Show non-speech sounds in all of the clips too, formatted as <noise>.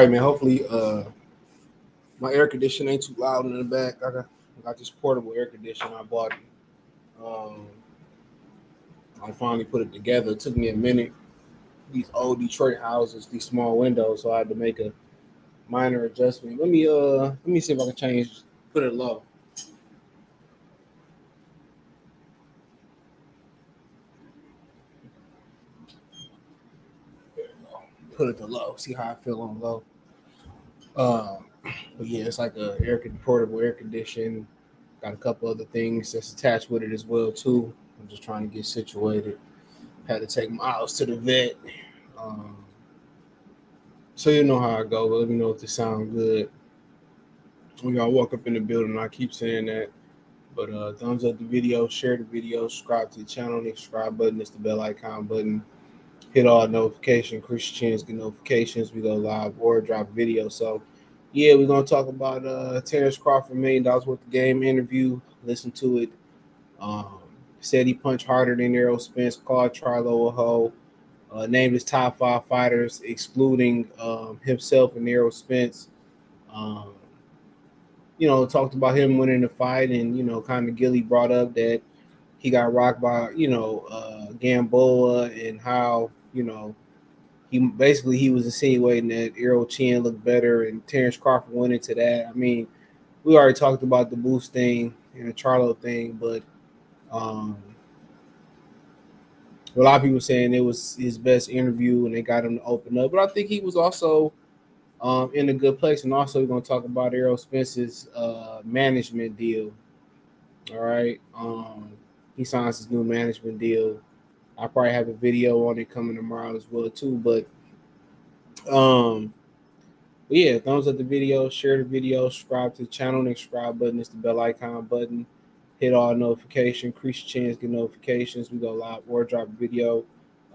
Right, man. Hopefully, uh, my air conditioner ain't too loud in the back. I got, I got this portable air conditioner I bought. Um, I finally put it together. It took me a minute. These old Detroit houses, these small windows, so I had to make a minor adjustment. Let me uh, let me see if I can change, put it low. Put it to low. See how I feel on low. Um, but yeah, it's like a air portable air condition. Got a couple other things that's attached with it as well too. I'm just trying to get situated. Had to take Miles to the vet. Um, so you know how I go. But let me know if this sound good. We gotta walk up in the building. I keep saying that. But uh, thumbs up the video, share the video, subscribe to the channel. The subscribe button is the bell icon button. Hit all notification. Christians get notifications. We go live or drop video. So yeah, we're gonna talk about uh Terence Crawford million dollars worth of game interview. Listen to it. Um, said he punched harder than Errol Spence, called Charlo a hoe, uh, named his top five fighters, excluding um, himself and Errol Spence. Um, you know, talked about him winning the fight, and you know, kind of Gilly brought up that he got rocked by you know uh, Gamboa and how you know he basically he was insinuating that Errol Chin looked better, and Terence Crawford went into that. I mean, we already talked about the boost thing and the Charlo thing, but um, a lot of people saying it was his best interview and they got him to open up. But I think he was also um, in a good place. And also, we're going to talk about Errol Spence's uh, management deal. All right. Um, he signs his new management deal. I probably have a video on it coming tomorrow as well too. But um, but yeah, thumbs up the video, share the video, subscribe to the channel. Next subscribe button is the bell icon button hit all notification, increase your chance, get notifications. We go live a video.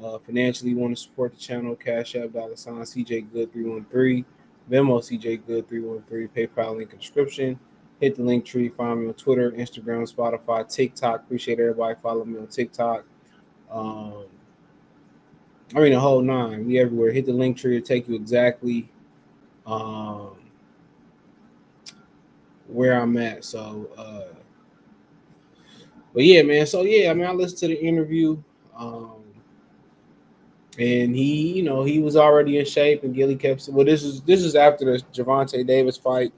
Uh, financially, want to support the channel, Cash App, dollar sign, CJ Good 313, Venmo, CJ Good 313, PayPal link in description. Hit the link tree, find me on Twitter, Instagram, Spotify, TikTok. Appreciate everybody follow me on TikTok. Um, I mean, the whole nine. We everywhere. Hit the link tree to take you exactly um, where I'm at. So, uh, but yeah, man. So yeah, I mean, I listened to the interview, um, and he, you know, he was already in shape, and Gilly kept. Well, this is this is after the Gervonta Davis fight,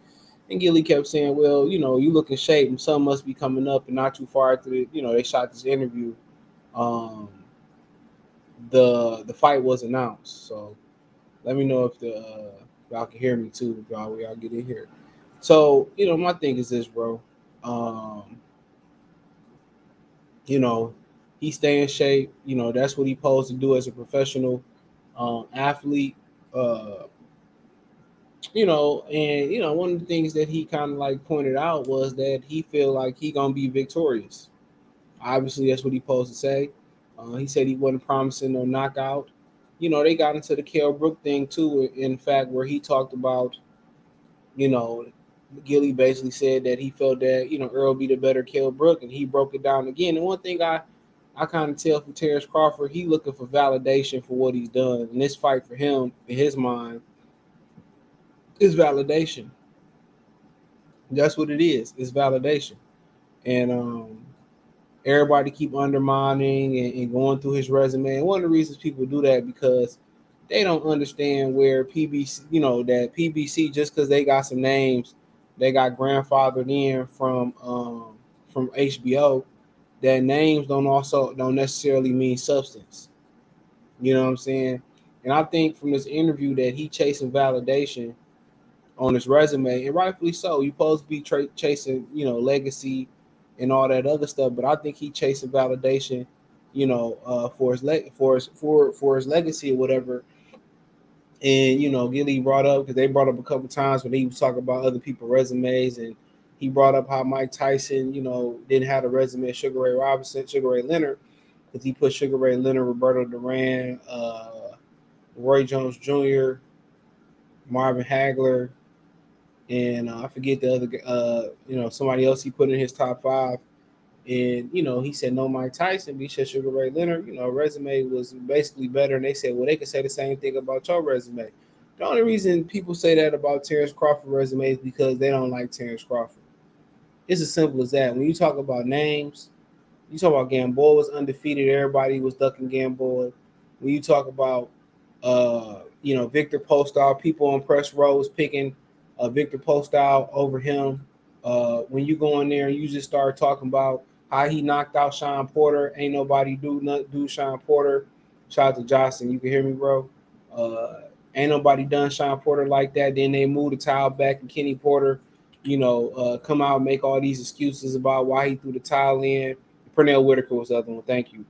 and Gilly kept saying, "Well, you know, you look in shape, and some must be coming up, and not too far after the, you know, they shot this interview." Um, the the fight was announced, so let me know if the uh, y'all can hear me too, y'all y'all get in here. So you know, my thing is this, bro. Um, you know, he stay in shape. You know, that's what he posed to do as a professional um, athlete. Uh, you know, and you know, one of the things that he kind of like pointed out was that he feel like he gonna be victorious. Obviously, that's what he posed to say. Uh, he said he wasn't promising no knockout. You know, they got into the Kell Brook thing too. In fact, where he talked about, you know, Gilly basically said that he felt that you know Earl be the better Kell Brook, and he broke it down again. And one thing I I kind of tell from Terence Crawford, he looking for validation for what he's done. And this fight for him, in his mind, is validation. That's what it is. It's validation. And um, everybody keep undermining and, and going through his resume. And one of the reasons people do that because they don't understand where PBC, you know, that PBC just because they got some names they got grandfathered in from um, from HBO. That names don't also don't necessarily mean substance. You know what I'm saying? And I think from this interview that he chasing validation on his resume, and rightfully so. You're supposed to be tra- chasing, you know, legacy and all that other stuff. But I think he chasing validation, you know, uh, for his leg for his for for his legacy or whatever and you know, Gilly brought up because they brought up a couple times when he was talking about other people's resumes, and he brought up how Mike Tyson, you know, didn't have a resume. Sugar Ray Robinson, Sugar Ray Leonard, because he put Sugar Ray Leonard, Roberto Duran, uh, Roy Jones Jr., Marvin Hagler, and uh, I forget the other, uh, you know, somebody else he put in his top five. And you know, he said no Mike Tyson, he said Sugar Ray Leonard, you know, resume was basically better. And they said, well, they could say the same thing about your resume. The only reason people say that about Terence Crawford resume is because they don't like Terence Crawford. It's as simple as that. When you talk about names, you talk about Gamboa was undefeated. Everybody was ducking Gamboa. When you talk about, uh, you know, Victor Postol, people on press rows picking uh, Victor Postol over him. Uh, when you go in there, and you just start talking about how he knocked out Shawn Porter. Ain't nobody do not do Shawn Porter. Shout out to Justin. You can hear me, bro. Uh, ain't nobody done Shawn Porter like that. Then they move the towel back and Kenny Porter, you know, uh, come out and make all these excuses about why he threw the towel in. Pernell Whitaker was the other one. Thank you.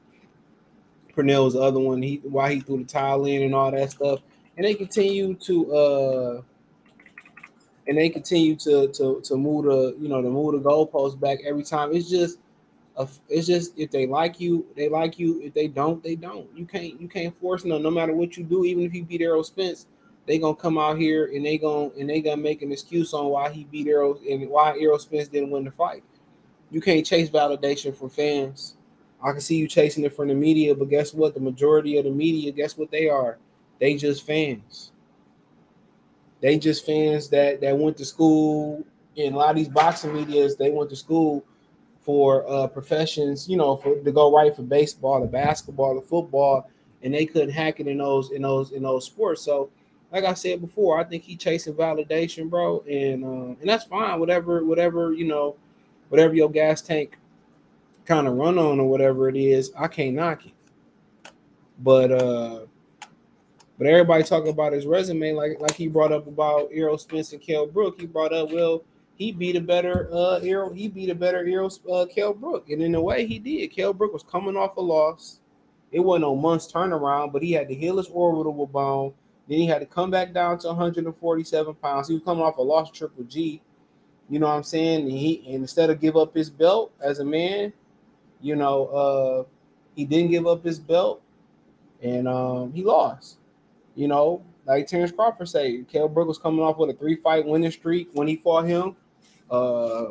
Pernell was the other one. He why he threw the towel in and all that stuff. And they continue to uh and they continue to to to move the you know to move the goalposts back every time. It's just a, it's just if they like you, they like you. If they don't, they don't. You can't you can't force them. No matter what you do, even if you beat Errol Spence, they gonna come out here and they gonna and they gonna make an excuse on why he beat Errol and why Errol Spence didn't win the fight. You can't chase validation from fans. I can see you chasing it from the media, but guess what? The majority of the media, guess what they are? They just fans. They just fans that that went to school. And a lot of these boxing medias, they went to school for uh, professions, you know, for to go right for baseball, or basketball, or football, and they couldn't hack it in those in those in those sports. So, like I said before, I think he chasing validation, bro, and uh, and that's fine. Whatever, whatever you know, whatever your gas tank kind of run on or whatever it is, I can't knock it. But uh but everybody talking about his resume, like like he brought up about Errol Spence and Kell Brook. He brought up, well, he beat a better uh Errol, he beat a better Errol uh Kell Brook. And in a way he did. Kell Brook was coming off a loss. It wasn't a month's turnaround, but he had to heal his orbital bone. Then he had to come back down to 147 pounds. He was coming off a loss Triple G. You know what I'm saying? And he and instead of give up his belt as a man, you know, uh he didn't give up his belt and um he lost. You know, like Terence Crawford said, Kell Brook was coming off with a three fight winning streak when he fought him. Uh,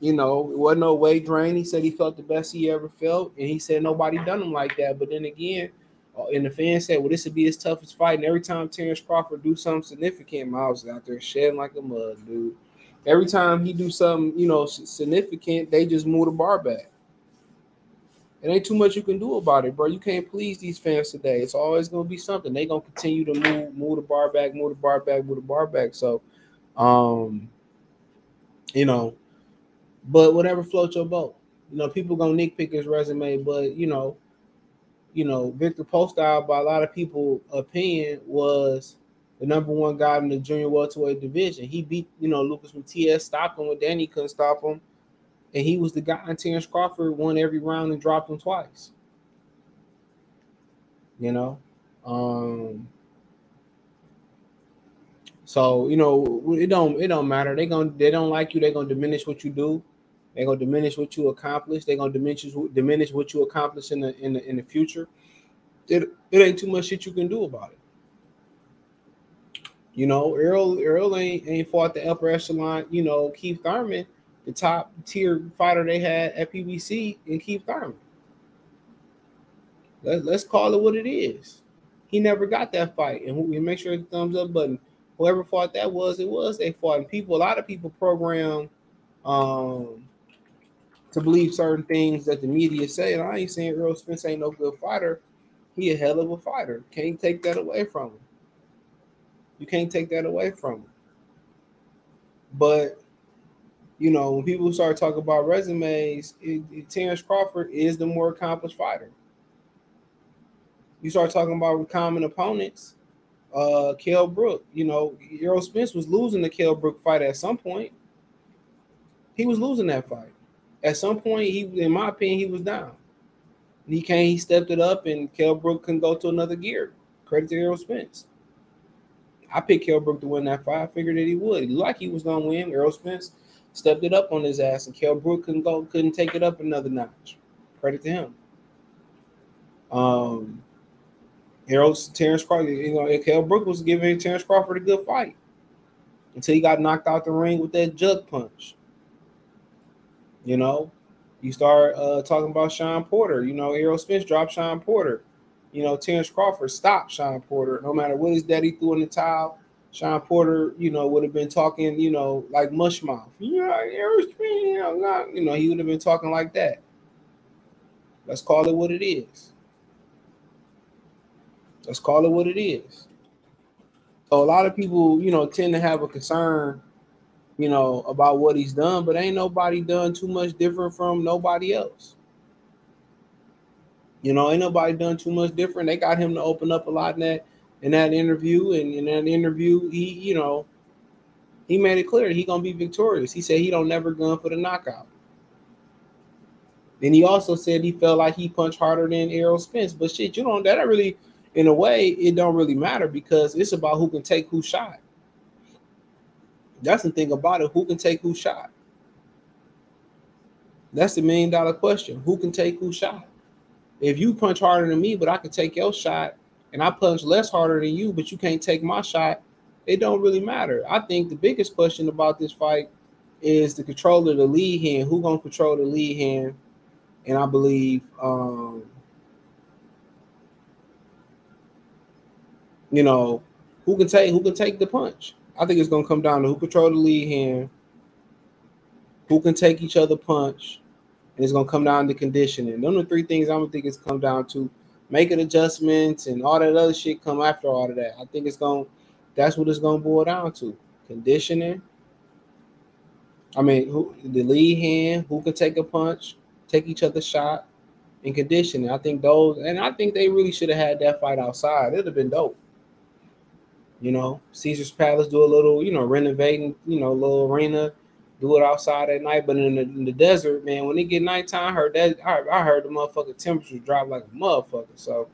you know, it wasn't no weight drain. He said he felt the best he ever felt, and he said nobody done him like that. But then again, uh, and the fans said, "Well, this would be his toughest fight." And every time Terence Crawford do something significant, Miles is out there shedding like a mud, dude. Every time he do something, you know, significant, they just move the bar back. It ain't too much you can do about it, bro. You can't please these fans today. It's always gonna be something. They gonna continue to move, move the bar back, move the bar back, move the bar back. So, um, you know, but whatever floats your boat. You know, people gonna nitpick his resume, but you know, you know, Victor Postol, by a lot of people' opinion, was the number one guy in the junior welterweight division. He beat, you know, Lucas Matthysse, stopped him when Danny couldn't stop him and he was the guy. And Terence Crawford won every round and dropped him twice. You know, um, so you know it don't it don't matter. They gonna they don't like you. They gonna diminish what you do. They gonna diminish what you accomplish. They gonna diminish diminish what you accomplish in the in the in the future. It it ain't too much shit you can do about it. You know, Earl Earl ain't ain't fought the upper echelon. You know, Keith Thurman the top tier fighter they had at PBC and Keith Thurman. Let, us call it what it is. He never got that fight, and we make sure the thumbs up button. Whoever fought that was, it was they fought. And people, a lot of people program um, to believe certain things that the media say. And I ain't saying Earl Spence ain't no good fighter. He a hell of a fighter. Can't take that away from him. You can't take that away from him. But you know, when people start talking about resumes, it, it, Terence Crawford is the more accomplished fighter. You start talking about common opponents, uh, Kell Brook. You know, Errol Spence was losing the Kell Brook fight at some point. He was losing that fight. At some point, he, in my opinion, he was down. he came, he stepped it up, and Kell Brook can go to another gear. Credit to Errol Spence. I picked Kell Brook to win that fight. I figured that he would. Like he was gonna win. Errol Spence stepped it up on his ass, and Kell Brook couldn't go, couldn't take it up another notch. Credit to him. Um, Harold Terence Crawford, you know, Kell Brook was giving Terence Crawford a good fight until he got knocked out the ring with that jug punch. You know, you start uh, talking about Shawn Porter. You know, Errol Spence dropped Shawn Porter. you know, Terence Crawford stopped Shawn Porter. No matter what his daddy threw in the towel, Shawn Porter, you know, would have been talking, you know, like mush mouth. You know, he would have been talking like that. Let's call it what it is. Let's call it what it is. So a lot of people, you know, tend to have a concern, you know, about what he's done, but ain't nobody done too much different from nobody else. You know, ain't nobody done too much different. They got him to open up a lot in that in that interview, and in that interview, he, you know, he made it clear he gonna be victorious. He said he don't never gun for the knockout. And he also said he felt like he punched harder than Errol Spence. But shit, you don't that really, in a way, it don't really matter because it's about who can take who shot. That's the thing about it. Who can take who shot? That's the million dollar question. Who can take who shot? If you punch harder than me, but I can take your shot, and I punch less harder than you, but you can't take my shot, it don't really matter. I think the biggest question about this fight is the control of the lead hand. Who gonna control the lead hand? And I believe, um, you know, who can take who can take the punch. I think it's gonna come down to who control the lead hand, who can take each other punch, and it's gonna come down to conditioning. Those are the three things I'm gonna think it's come down to making adjustments and all that other shit come after all of that. I think it's going that's what it's to boil down to. Conditioning. I mean, who the lead hand, who can take a punch, take each other shot, and conditioning. I think those, and I think they really should have had that fight outside. It'd have been dope. You know, Caesar's Palace do a little, you know, renovating, you know, little arena do it outside at night. But in the, in the desert, man, when it get nighttime, I heard that I, I heard the motherfucking temperature drop like a motherfucker. So,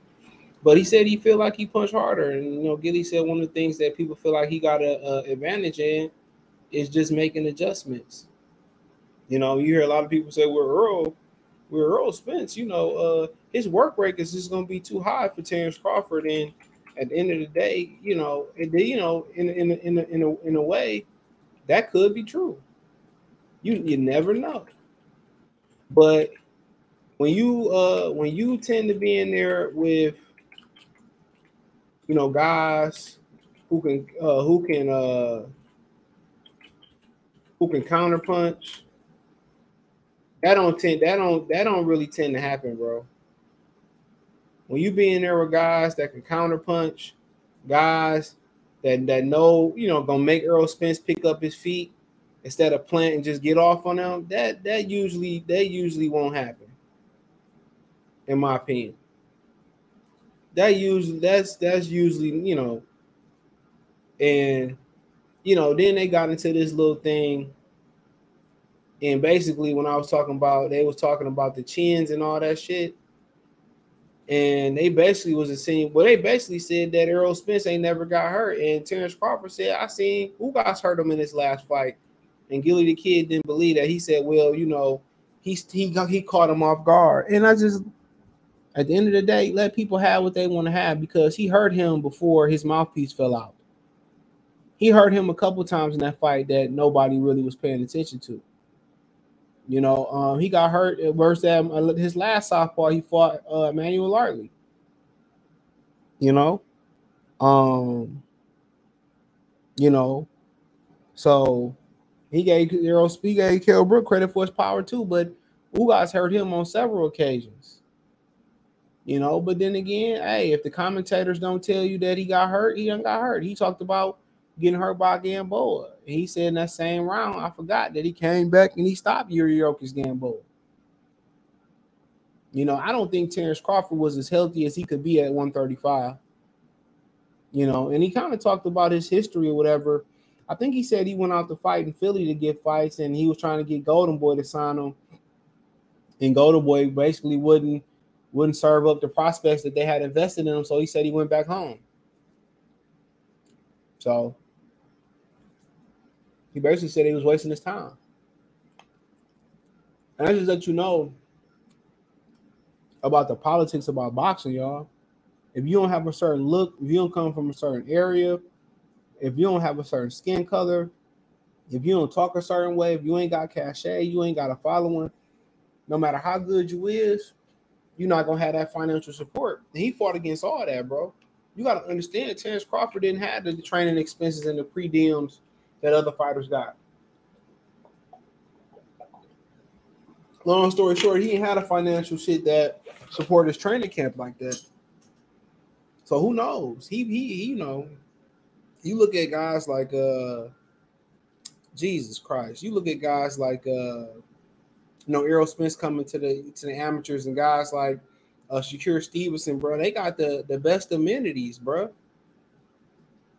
but he said he feel like he punched harder, and you know, Gilly said one of the things that people feel like he got a, a advantage in is just making adjustments. You know, you hear a lot of people say we're Earl, we're Earl Spence. You know, uh, his work rate is just gonna be too high for Terence Crawford, and at the end of the day, you know, you know, in in in in a, in a way, that could be true. You you never know. But when you uh when you tend to be in there with you know guys who can uh who can uh who can counterpunch that don't tend that don't that don't really tend to happen, bro. When you be in there with guys that can counterpunch, guys that that know, you know, gonna make Earl Spence pick up his feet, instead of plant and just get off on them, that that usually that usually won't happen. In my opinion. That usually that's that's usually, you know, and you know, then they got into this little thing. And basically, when I was talking about, they was talking about the chins and all that shit. And they basically was a scene. Well, they basically said that Errol Spence ain't never got hurt. And Terence Crawford said, I seen who guys hurt him in his last fight. And Gilly the kid didn't believe that. He said, "Well, you know, he he he caught him off guard." And I just, at the end of the day, let people have what they want to have because he hurt him before his mouthpiece fell out. He hurt him a couple times in that fight that nobody really was paying attention to. You know, um, he got hurt worse than uh, his last southpaw. He fought uh, Emmanuel Lartley. You know, um, you know, so he gave Errol he gave Kell Brook credit for his power too, but Ugas hurt him on several occasions. You know, but then again, hey, if the commentators don't tell you that he got hurt, he done got hurt. He talked about getting hurt by Gamboa. He said in that same round, I forgot that he came back and he stopped Yuriorkis Gamboa. You know, I don't think Terence Crawford was as healthy as he could be at 135. You know, and he kind of talked about his history or whatever I think he said he went out to fight in Philly to get fights, and he was trying to get Golden Boy to sign him. And Golden Boy basically wouldn't wouldn't serve up the prospects that they had invested in him, so he said he went back home. So he basically said he was wasting his time. And I just let you know about the politics about boxing, y'all. If you don't have a certain look, if you don't come from a certain area, if you don't have a certain skin color, if you don't talk a certain way, if you ain't got cachet, you ain't got a following, no matter how good you is, you're not gonna have that financial support. And he fought against all that, bro. You gotta understand, Terence Crawford didn't have the training expenses and the pre diems that other fighters got. Long story short, he had a financial shit that support his training camp like that. So who knows? He he, he you know, you look at guys like uh Jesus Christ. You look at guys like uh you know Errol Spence coming to the to the amateurs and guys like uh Shakur Stevenson, bro. They got the the best amenities, bro.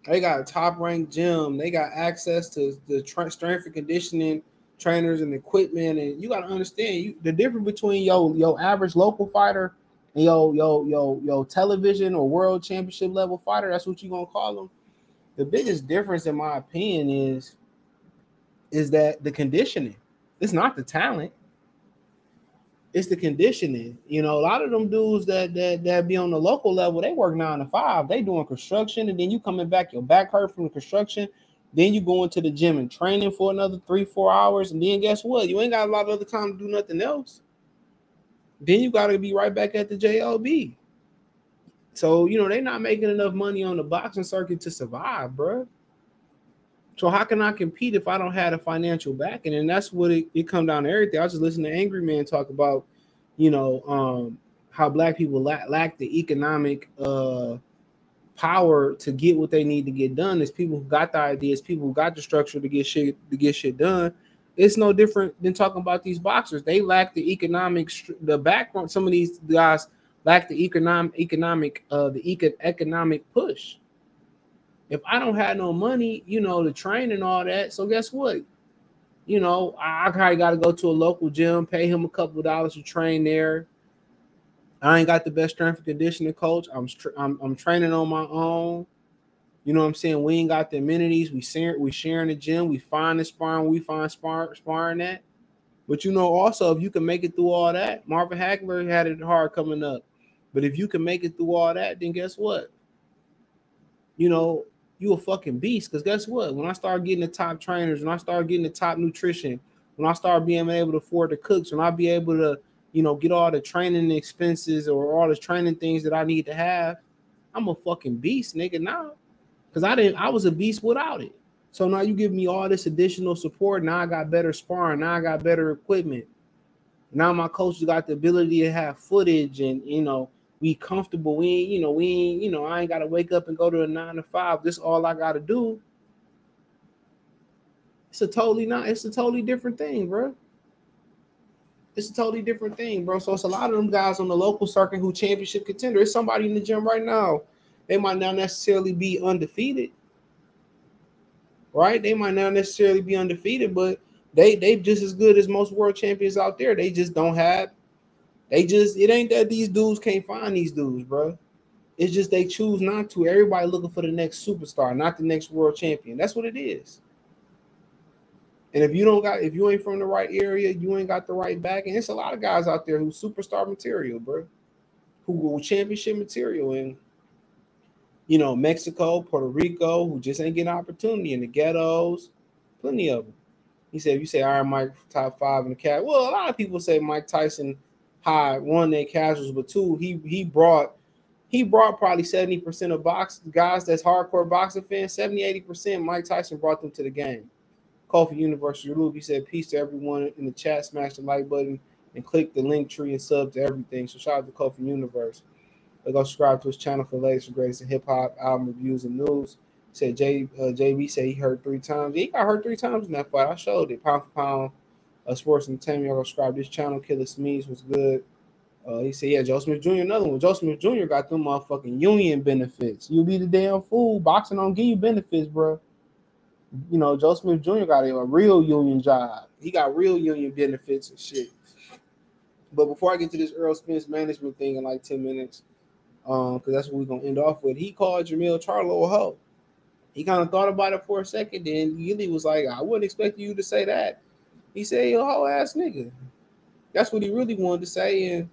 They got a top ranked gym. They got access to the tra- strength and conditioning trainers and equipment. And you got to understand you, the difference between your your average local fighter and your your your your television or world championship level fighter. That's what you're gonna call them. The biggest difference, in my opinion, is is that the conditioning. It's not the talent. It's the conditioning. You know, a lot of them dudes that that that be on the local level, they work nine to five. They doing construction, and then you coming back, your back hurt from the construction. Then you go into the gym and training for another three, four hours, and then guess what? You ain't got a lot of other time to do nothing else. Then you got to be right back at the JLB. So you know they're not making enough money on the boxing circuit to survive, bro. So how can I compete if I don't have a financial backing? And that's what it, it come down to everything. I was just listening to Angry Man talk about, you know, um, how black people lack, lack the economic uh, power to get what they need to get done. Is people who got the ideas, people who got the structure to get shit to get shit done. It's no different than talking about these boxers. They lack the economic, the background. Some of these guys lack the economic, economic, uh, the eco- economic push if I don't have no money, you know, to train and all that, so guess what? You know, I, I probably got to go to a local gym, pay him a couple dollars to train there. I ain't got the best strength and conditioning coach. I'm I'm, I'm training on my own. You know what I'm saying? We ain't got the amenities. We share we sharing the gym. We find the sparring. We find spar, sparring that. But you know, also if you can make it through all that, Marvin Hagler had it hard coming up. But if you can make it through all that, then guess what? You know, you a fucking beast. Because guess what? When I start getting the top trainers, when I start getting the top nutrition, when I start being able to afford the cooks, when I be able to, you know, get all the training expenses or all the training things that I need to have, I'm a fucking beast, nigga. Now, because I didn't, I was a beast without it. So now you give me all this additional support. Now I got better sparring. Now I got better equipment. Now my coach got the ability to have footage and you know we comfortable. We ain't, you know, we ain't, you know, I ain't gotta wake up and go to a nine to five. This all I gotta do. It's a totally not, it's a totally different thing, bro. It's a totally different thing, bro. So it's a lot of them guys on the local circuit who championship contender. It's somebody in the gym right now. They might not necessarily be undefeated, right? They might not necessarily be undefeated, but they they just as good as most world champions out there. They just don't have they just it ain't that these dudes can't find these dudes, bro. It's just they choose not to. Everybody looking for the next superstar, not the next world champion. That's what it is. And if you don't got, if you ain't from the right area, you ain't got the right back. And it's a lot of guys out there who superstar material, bro, who championship material in, you know, Mexico, Puerto Rico, who just ain't getting opportunity in the ghettos. Plenty of them. He said, you say Iron Mike top five in the cat, well, a lot of people say Mike Tyson high one they casuals, but two he he brought he brought probably 70% of box guys that's hardcore boxing fans, 70 80%. Mike Tyson brought them to the game. Kofi University Ruby said, Peace to everyone in the chat. Smash the like button and click the link tree and sub to everything. So shout out to Kofi Universe. But go subscribe to his channel for latest and greatest in hip hop album reviews and news. Said J uh, JB said he hurt three times. he got hurt three times in that fight. I showed it pound for pound uh, Sports Entertainment. Y'all subscribe this channel. Killer Smeeze was good. Uh, he said, yeah, Joe Smith Jr. Another one. Joe Smith Jr. got them motherfucking union benefits. You be the damn fool. Boxing don't give you benefits, bro. You know, Joe Smith Jr. got a, a real union job. He got real union benefits and shit. But before I get to this Earl Spence management thing in like 10 minutes, um, because that's what we're gonna end off with. He called Jermall Charlo a hoe. He kind of thought about it for a second, then Gilly was like, I wouldn't expect you to say that. He said, "You whole ass nigga." That's what he really wanted to say, and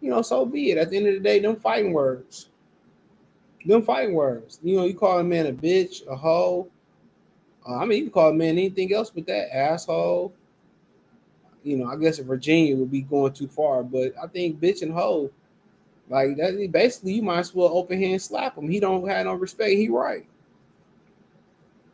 you know, so be it. At the end of the day, them fighting words. Them fighting words. You know, you call a man a bitch, a hoe. Uh, I mean, you can call a man anything else but that asshole. you know, I guess Virginia would be going too far, but I think bitch and hoe, like that basically you might as well open hand slap him. He don't have no respect. He right.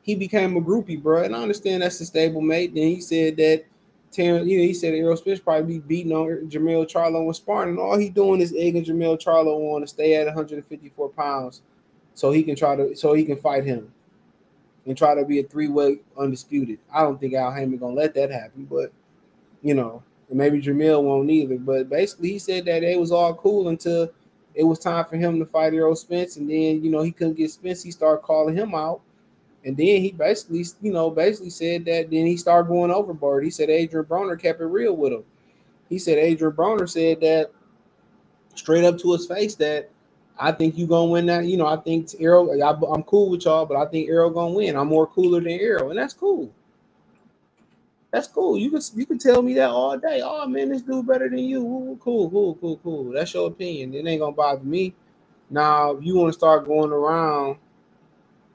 He became a groupie, bro. And I understand that's a stable mate. Then he said that Terence, you know, he said Errol Spence probably be beating on Jermell Charlo and sparring, and all he doing is egging Jermell Charlo on to stay at 154 pounds, so he can try to, so he can fight him, and try to be a three way undisputed. I don't think Al Haymon gonna let that happen, but you know, maybe Jermell won't either. But basically, he said that it was all cool until it was time for him to fight Errol Spence, and then you know he couldn't get Spence. He started calling him out and then he basically, you know, basically said that then he started going overboard. He said Adrian Broner kept it real with him. He said Adrian Broner said that straight up to his face that I think you gonna win that. You know, I think Errol. I, am cool with y'all, but I think Errol gonna win. I'm more cooler than Errol, and that's cool. That's cool. You can you can tell me that all day. Oh man, this dude better than you. Ooh, cool, cool, cool, cool. That's your opinion. It ain't gonna bother me. Now, if you want to start going around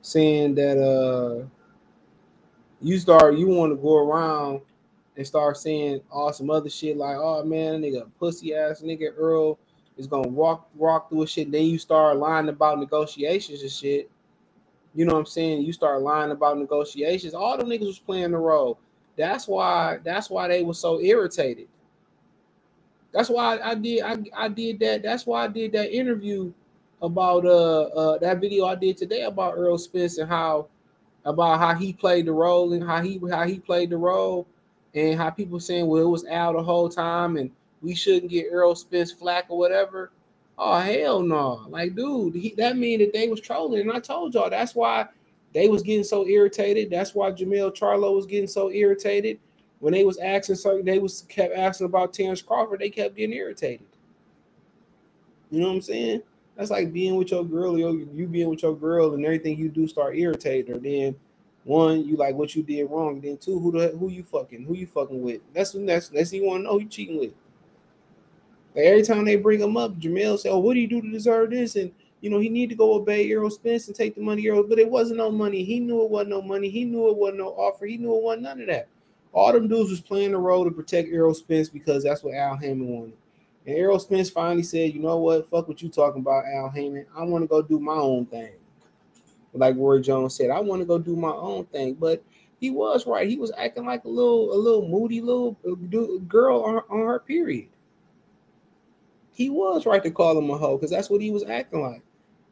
saying that uh you start you want to go around and start saying all some other shit like, oh man, nigga, pussy ass nigga Earl is gonna walk walk through a shit. Then you start lying about negotiations and shit. You know what I'm saying? You start lying about negotiations. All the niggas was playing the role. That's why. That's why they were so irritated. That's why I did. I, I did that. That's why I did that interview about uh, uh that video I did today about Earl Spence and how about how he played the role and how he how he played the role and how people saying well it was Al the whole time and we shouldn't get Earl Spence flack or whatever. Oh hell no! Like dude, he, that mean that they was trolling, and I told y'all that's why they was getting so irritated. That's why Jermell Charlo was getting so irritated when they was asking certain. They was kept asking about Terence Crawford. They kept getting irritated. You know what I'm saying? That's like being with your girl, yo, you being with your girl, and everything you do start irritating her. Then one, you like what you did wrong. Then two, who the who you fucking who you fucking with? That's that's that's you want to know you cheating with. Like every time they bring him up, Jermell say, "Oh, what do you do to deserve this?" And you know he need to go obey Errol Spence and take the money Errol, but it wasn't no money. He knew it wasn't no money. He knew it wasn't no offer. He knew it wasn't none of that. All them dudes was playing the role to protect Errol Spence because that's what Al Haymon wanted. And Errol Spence finally said, you know what? Fuck what you talking about, Al Haymon. I want to go do my own thing. Like Roy Jones said, I want to go do my own thing. But he was right. He was acting like a little, a little moody little uh, girl on, on her period. He was right to call him a hoe because that's what he was acting like.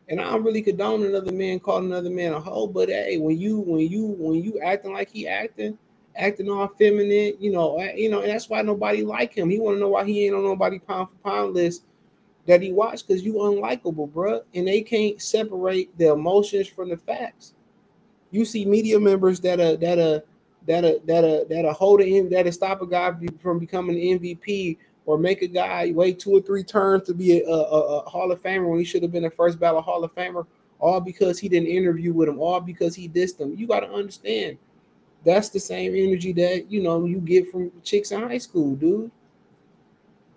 And I don't really condone another man calling another man a hoe, but hey, when you when you when you acting like he acting, acting all feminine, you know, you know, and that's why nobody like him. He want to know why he ain't on nobody pound for pound list that he watched because you unlikable, bro. And they can't separate the emotions from the facts. You see media members that are that are that are that are that are holding that stop a guy from becoming an MVP or make a guy wait two or three turns to be a, a, a Hall of Famer when he should have been a first ballot Hall of Famer, all because he didn't interview with him, all because he dissed him. You got to understand that's the same energy that you know you get from chicks in high school, dude.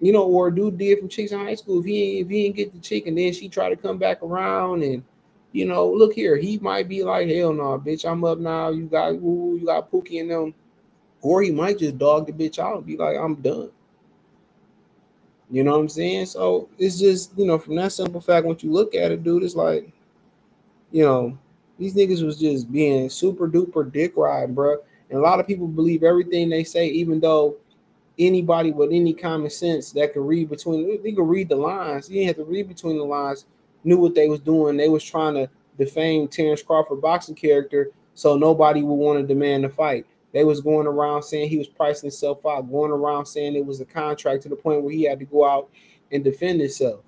You know, or dude did from chicks in high school. If he if he didn't get the chick and then she try to come back around and you know, look here, he might be like, hell no, bitch, I'm up now. You got you got Pookie and them. Or he might just dog the bitch out and be like, I'm done. You know what I'm saying? So it's just, you know, from that simple fact, once you look at it, dude, it's like, you know, these niggas was just being super duper dick riding, bro. And a lot of people believe everything they say, even though anybody with any common sense that could read between they could read the lines. You didn't have to read between the lines, knew what they was doing. They was trying to defame Terence Crawford boxing character so nobody would want to demand a fight. They was going around saying he was pricing himself out, going around saying it was a contract to the point where he had to go out and defend himself.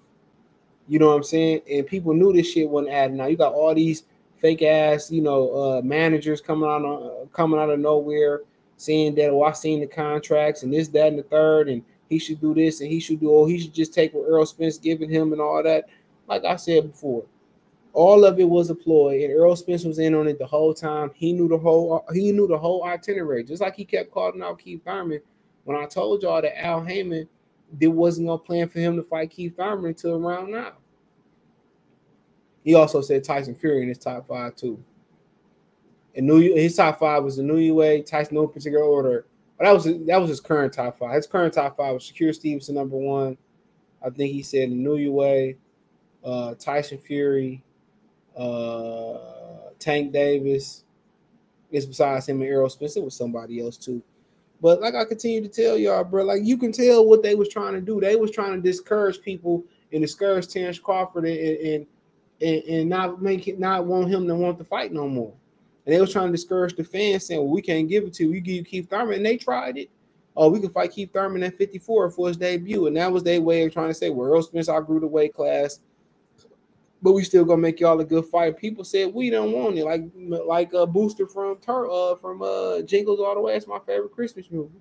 You know what I'm saying? And people knew this shit wasn't adding. Now you got all these fake ass, you know, uh, managers coming out uh, coming out of nowhere saying that oh I seen the contracts and this, that, and the third, and he should do this and he should do oh he should just take what Earl Spence giving him and all that. Like I said before, all of it was a ploy, and Earl Spence was in on it the whole time. He knew the whole he knew the whole itinerary, just like he kept calling out Keith Thurman. When I told y'all that Al Haymon, there wasn't no plan for him to fight Keith Thurman until around now. He also said Tyson Fury in his top five too. And new his top five was the Inoue, Tyson no particular order, But that was that was his current top five. His current top five was Shakur Stevenson number one. I think he said Inoue, uh, Tyson Fury, uh, Tank Davis. It's besides him and Errol Spence. It was somebody else too. But like I continue to tell y'all, bro, like you can tell what they was trying to do. They was trying to discourage people and discourage Terence Crawford and and and, and not make it not want him to want to fight no more. And they was trying to discourage the fans, saying, "Well, we can't give it to you. We give you Keith Thurman." And they tried it. Oh, we can fight Keith Thurman at 54 for his debut, and that was their way of trying to say, "Well, Earl Spence outgrew the weight class, but we still gonna make y'all a good fight." People said we don't want it, like like a booster from Tur- uh from uh Jingles All the Way. It's my favorite Christmas movie.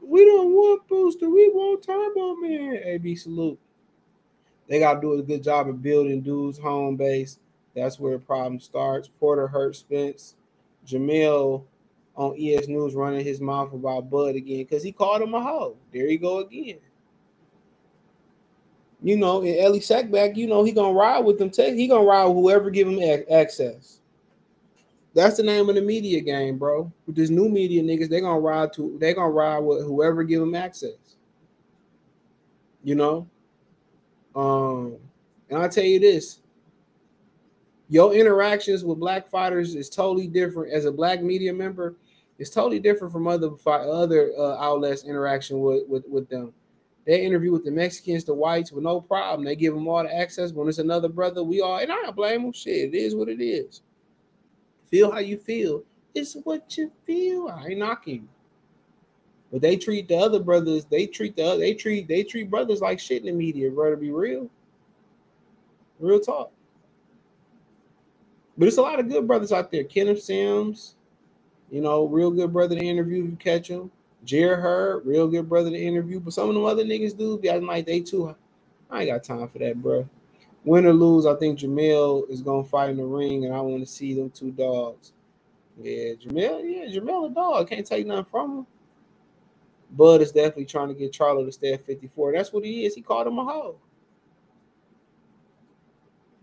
We don't want booster. We want Turbo Man. AB salute. They got to do a good job of building dudes' home base. That's where the problem starts. Porter hurt Spence. Jermall on ES News running his mouth about Bud again because he called him a hoe. There you go again. You know, and Elie Seckbach, you know, he gonna ride with them. He gonna ride with whoever give him access. That's the name of the media game, bro. With this new media niggas, they gonna ride to they gonna ride with whoever give them access. You know, um, and I'll tell you this, your interactions with black fighters is totally different as a black media member. It's totally different from other other uh, outlets interaction with, with with them. They interview with the Mexicans, the whites, with no problem. They give them all the access. When it's another brother, we all and I don't blame them. Shit, it is what it is. Feel how you feel. It's what you feel. I ain't knocking. But they treat the other brothers, they treat the other, they treat they treat brothers like shit in the media, bro. To be real, real talk. But it's a lot of good brothers out there. Kenneth Sims, you know, real good brother to interview if you catch him. Jarrett Hurd, real good brother to interview. But some of them other niggas do be acting like they too. I ain't got time for that, bro. Win or lose, I think Jermall is gonna fight in the ring, and I want to see them two dogs. Yeah, Jermall, yeah, Jermall a dog. Can't take nothing from him. Bud is definitely trying to get Charlo to stay at 54. That's what he is. He called him a hoe.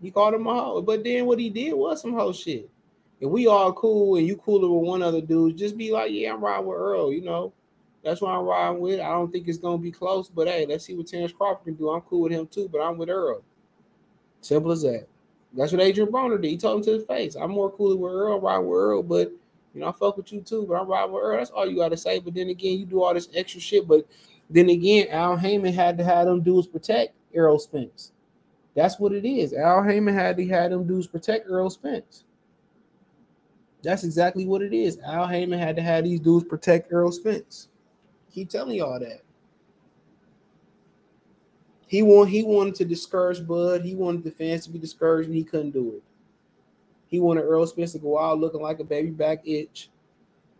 He called him a hoe. But then what he did was some hoe shit. If we all cool and you cooler with one other dude, just be like, yeah, I'm riding with Earl, you know. That's what I'm riding with. I don't think it's gonna be close, but hey, let's see what Terence Crawford can do. I'm cool with him too, but I'm with Earl. Simple as that. That's what Adrian Broner did. He told him to his face. I'm more cool with Earl, ride with Earl, but you know, I fuck with you too, but I'm riding with Earl. That's all you gotta say. But then again, you do all this extra shit. But then again, Al Haymon had to have them dudes protect Errol Spence. That's what it is. Al Haymon had to have them dudes protect Errol Spence. That's exactly what it is. Al Haymon had to have these dudes protect Errol Spence. Keep telling y'all that. He want he wanted to discourage Bud. He wanted the fans to be discouraged, and he couldn't do it. He wanted Earl Spence to go out looking like a baby back itch.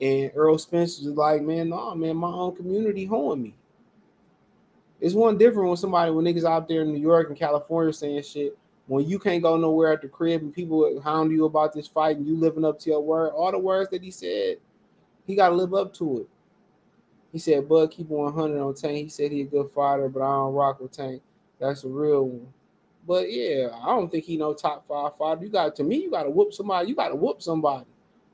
And Earl Spence was like, man, no, nah, man, my own community hoeing me. It's one different when somebody, when niggas out there in New York and California saying shit, when you can't go nowhere at the crib and people hound you about this fight and you living up to your word, all the words that he said, he got to live up to it. He said, Bud, keep 100 on Tank. He said he a good fighter, but I don't rock with Tank. That's a real one. But yeah, I don't think he no top five fighter. You got to me, you got to whoop somebody. You got to whoop somebody.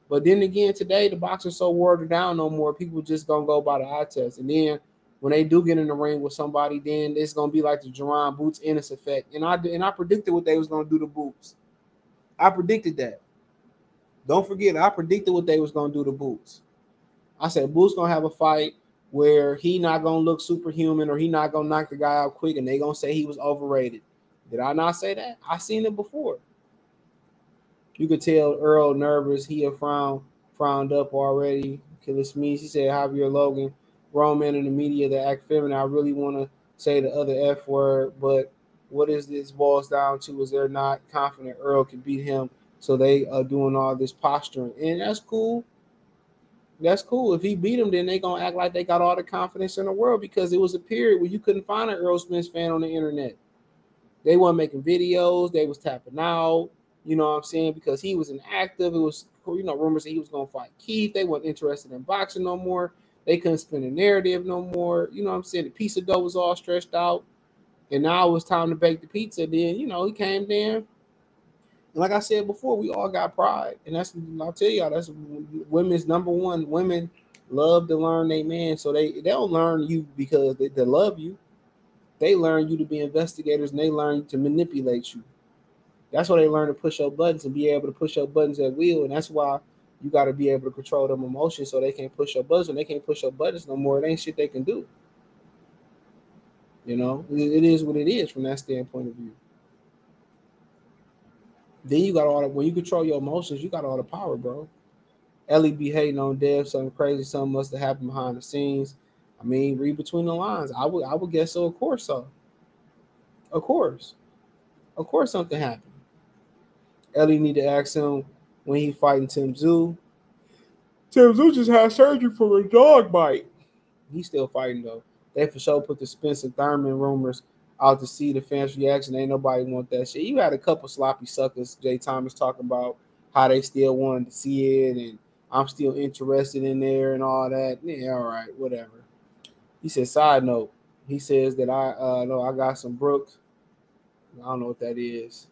But then again, today the boxing's so watered down no more. People just gonna go by the eye test. And then when they do get in the ring with somebody, then it's gonna be like the Jaron Boots Ennis effect. And I and I predicted what they was gonna do to Boots. I predicted that. Don't forget, I predicted what they was gonna do to Boots. I said Boots gonna have a fight where he not gonna look superhuman or he not gonna knock the guy out quick, and they gonna say he was overrated. Did I not say that? I seen it before. You could tell Earl nervous. He had frowned frowned up already. Killer Smeeze, he said Javier Logan, grown men in the media that act feminine. I really want to say the other F word, but what is this boils down to is they're not confident Earl can beat him, so they are doing all this posturing, and that's cool. That's cool. If he beat him, then they gonna act like they got all the confidence in the world because it was a period where you couldn't find an Earl Smith fan on the internet. They weren't making videos. They was tapping out. You know what I'm saying? Because he was inactive. It was you know rumors that he was gonna fight Keith. They weren't interested in boxing no more. They couldn't spin a narrative no more. You know what I'm saying? The of dough was all stretched out, and now it was time to bake the pizza. Then you know he came down. And like I said before, we all got pride, and that's I'll tell y'all that's women's number one. Women love to learn they man. So they they don't learn you because they, they love you. They learn you to be investigators and they learn to manipulate you. That's why they learn to push your buttons and be able to push your buttons at will. And that's why you got to be able to control them emotions so they can't push your buttons. When they can't push your buttons no more, it ain't shit they can do. You know, it, is what it is from that standpoint of view. Then you got all the when you control your emotions, you got all the power, bro. Elie be hating on Dev, something crazy, something must have happened behind the scenes. I mean, read between the lines. I would I would guess so, of course so. Of course. Of course something happened. Elie need to ask him when he fighting Tim Tszyu. Tim Tszyu just had surgery for a dog bite. He's still fighting though. They for sure put the Spencer Thurman rumors out to see the fans' reaction. Ain't nobody want that shit. You had a couple sloppy suckers. Jay Thomas talking about how they still wanted to see it, and I'm still interested in there and all that. Yeah, all right, whatever. He said, side note, he says that I uh know I got some Brooks. I don't know what that is.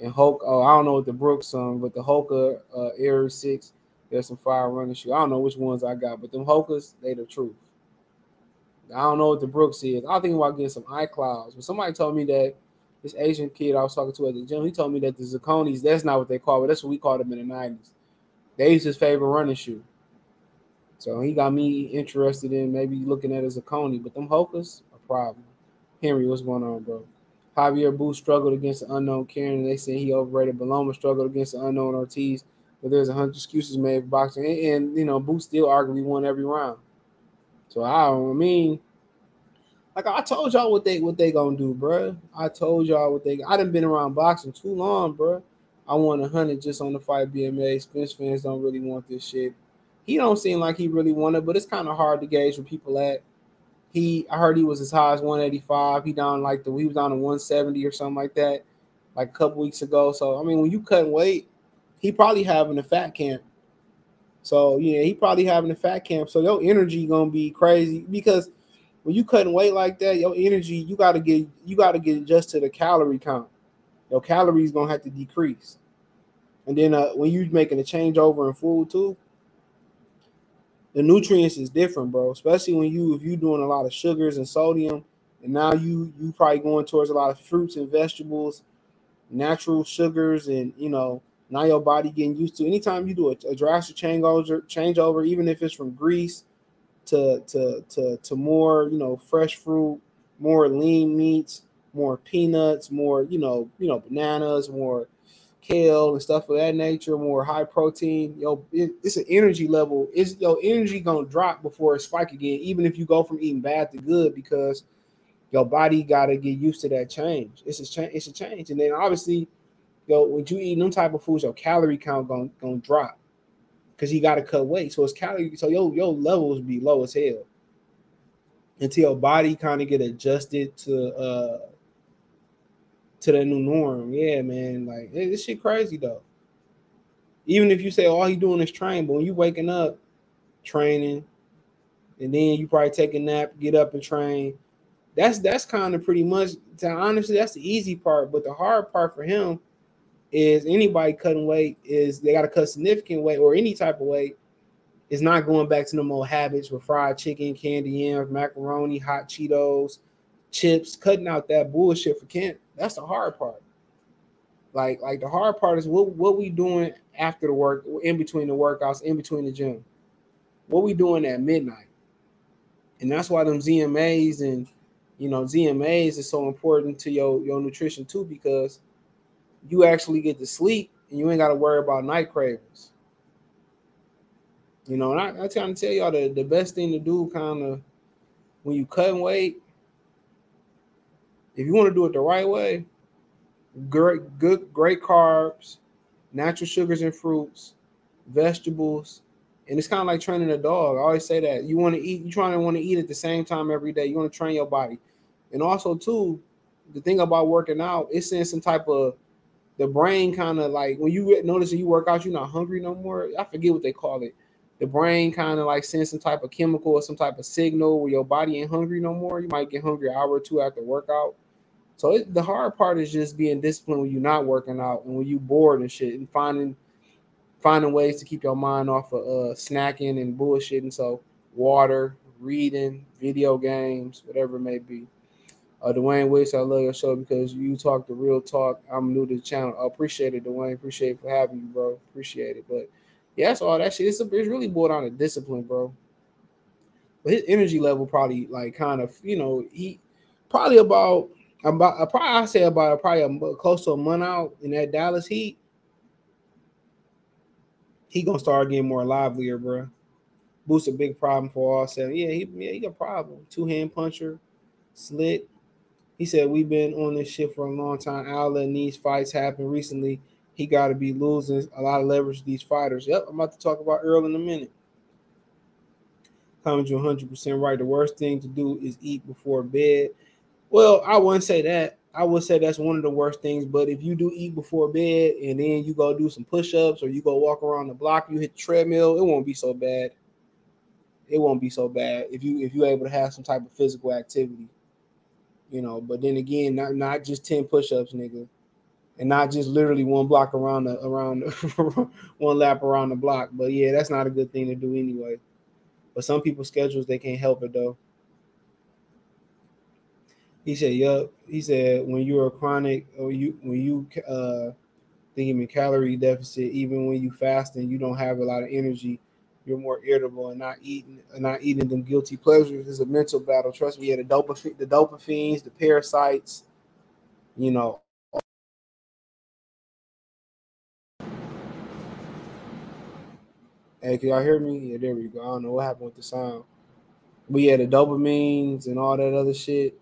And Hulk, oh, I don't know what the Brooks song, but the Hoka uh Air 6, there's some fire running shoe. I don't know which ones I got, but them Hokas, they the truth. I don't know what the Brooks is. I think about getting some iClouds. But somebody told me that this Asian kid I was talking to at the gym, he told me that the Sauconys, that's not what they call it. That's what we called them in the 90s. They used his favorite running shoe. So he got me interested in maybe looking at as a Saucony, but them Hokas, a problem. Henry, what's going on, bro? Javier Boots struggled against the unknown Karen. They say he overrated. Baloma struggled against the unknown Ortiz. But there's a hundred excuses made for boxing. And, and, you know, Boots still arguably won every round. So I don't mean, like I told y'all what they what they gonna do, bro. I told y'all what they. I done been around boxing too long, bro. I won a hundred just on the fight BMA. Spence fans don't really want this shit. He don't seem like he really wanted, but it's kind of hard to gauge where people at. He, I heard he was as high as 185. He down like the he was down to 170 or something like that, like a couple weeks ago. So I mean, when you cutting weight, he probably having a fat camp. So yeah, he probably having a fat camp. So your energy gonna be crazy because when you cutting weight like that, your energy you gotta get you gotta get adjust to the calorie count. Your calories gonna have to decrease. And then uh, when you making a changeover in food too, the nutrients is different, bro. Especially when you if you doing a lot of sugars and sodium, and now you you probably going towards a lot of fruits and vegetables, natural sugars, and you know now your body getting used to. Anytime you do a, a drastic changeover, changeover, even if it's from grease to to to to more, you know, fresh fruit, more lean meats, more peanuts, more you know, you know, bananas, more kale and stuff of that nature, more high protein. Yo, it, it's an energy level. Is your energy gonna drop before it spike again? Even if you go from eating bad to good, because your body gotta get used to that change. It's a change. It's a change, and then obviously yo, when you eat them type of foods, your calorie count gonna, gonna drop because you gotta cut weight. So it's calorie, so your your levels be low as hell until your body kind of get adjusted to uh to the new norm. Yeah, man. Like hey, this shit crazy though. Even if you say all he doing is train, but when you waking up, training, and then you probably take a nap, get up and train. That's that's kind of pretty much. To honestly, that's the easy part. But the hard part for him is anybody cutting weight is they got to cut significant weight or any type of weight is not going back to the old habits with fried chicken, candy yams, macaroni, hot Cheetos, chips, cutting out that bullshit for Kent. That's the hard part. Like, like the hard part is what what we doing after the work, in between the workouts, in between the gym. What we doing at midnight. And that's why them ZMAs and you know ZMAs is so important to your your nutrition too, because you actually get to sleep and you ain't got to worry about night cravings. You know, and I, I trying to tell y'all the, the best thing to do kind of when you cutting weight, if you want to do it the right way, great, good, great carbs, natural sugars and fruits, vegetables, and it's kind of like training a dog. I always say that you want to eat, you trying to want to eat at the same time every day. You want to train your body, and also too, the thing about working out, it's in some type of the brain kind of like when you notice that you work out, you're not hungry no more. I forget what they call it. The brain kind of like sends some type of chemical or some type of signal where your body ain't hungry no more. You might get hungry an hour or two after workout. So it, the hard part is just being disciplined when you're not working out and when you bored and shit and finding finding ways to keep your mind off of uh, snacking and bullshitting. So water, reading, video games, whatever it may be. Uh, Dwayne Wicks, I love your show because you talk the real talk. I'm new to the channel. I appreciate it, Dwayne. Appreciate it for having you, bro. Appreciate it. But yeah, that's all that shit. It's, a, it's really boiled down to discipline, bro. But his energy level probably like kind of, you know, he probably about about probably I say about probably a, close to a month out in that Dallas Heat. He gonna start getting more livelier, bro. Boost a big problem for all seven. Yeah, he yeah, he got a problem. Two hand puncher, slit. He said we've been on this shit for a long time. Al letting these fights happen recently. He got to be losing a lot of leverage to these fighters. Yep, I'm about to talk about Earl in a minute. Coming to 100% right. The worst thing to do is eat before bed. Well, I wouldn't say that. I would say that's one of the worst things. But if you do eat before bed and then you go do some push-ups or you go walk around the block, you hit the treadmill, it won't be so bad. It won't be so bad if you if you're able to have some type of physical activity. You know, but then again, not not just 10 push-ups, nigga. And not just literally one block around the around the, <laughs> one lap around the block. But yeah, that's not a good thing to do anyway. But some people's schedules they can't help it though. He said, "Yup." He said, "When you're a chronic, or you when you uh thinking in calorie deficit, even when you fast and you don't have a lot of energy, you're more irritable and not eating and not eating them guilty pleasures is a mental battle. Trust me. Yeah, the dopamine, the dopamines, the parasites, you know." Hey, can y'all hear me? Yeah, there we go. I don't know what happened with the sound. But yeah, the dopamines and all that other shit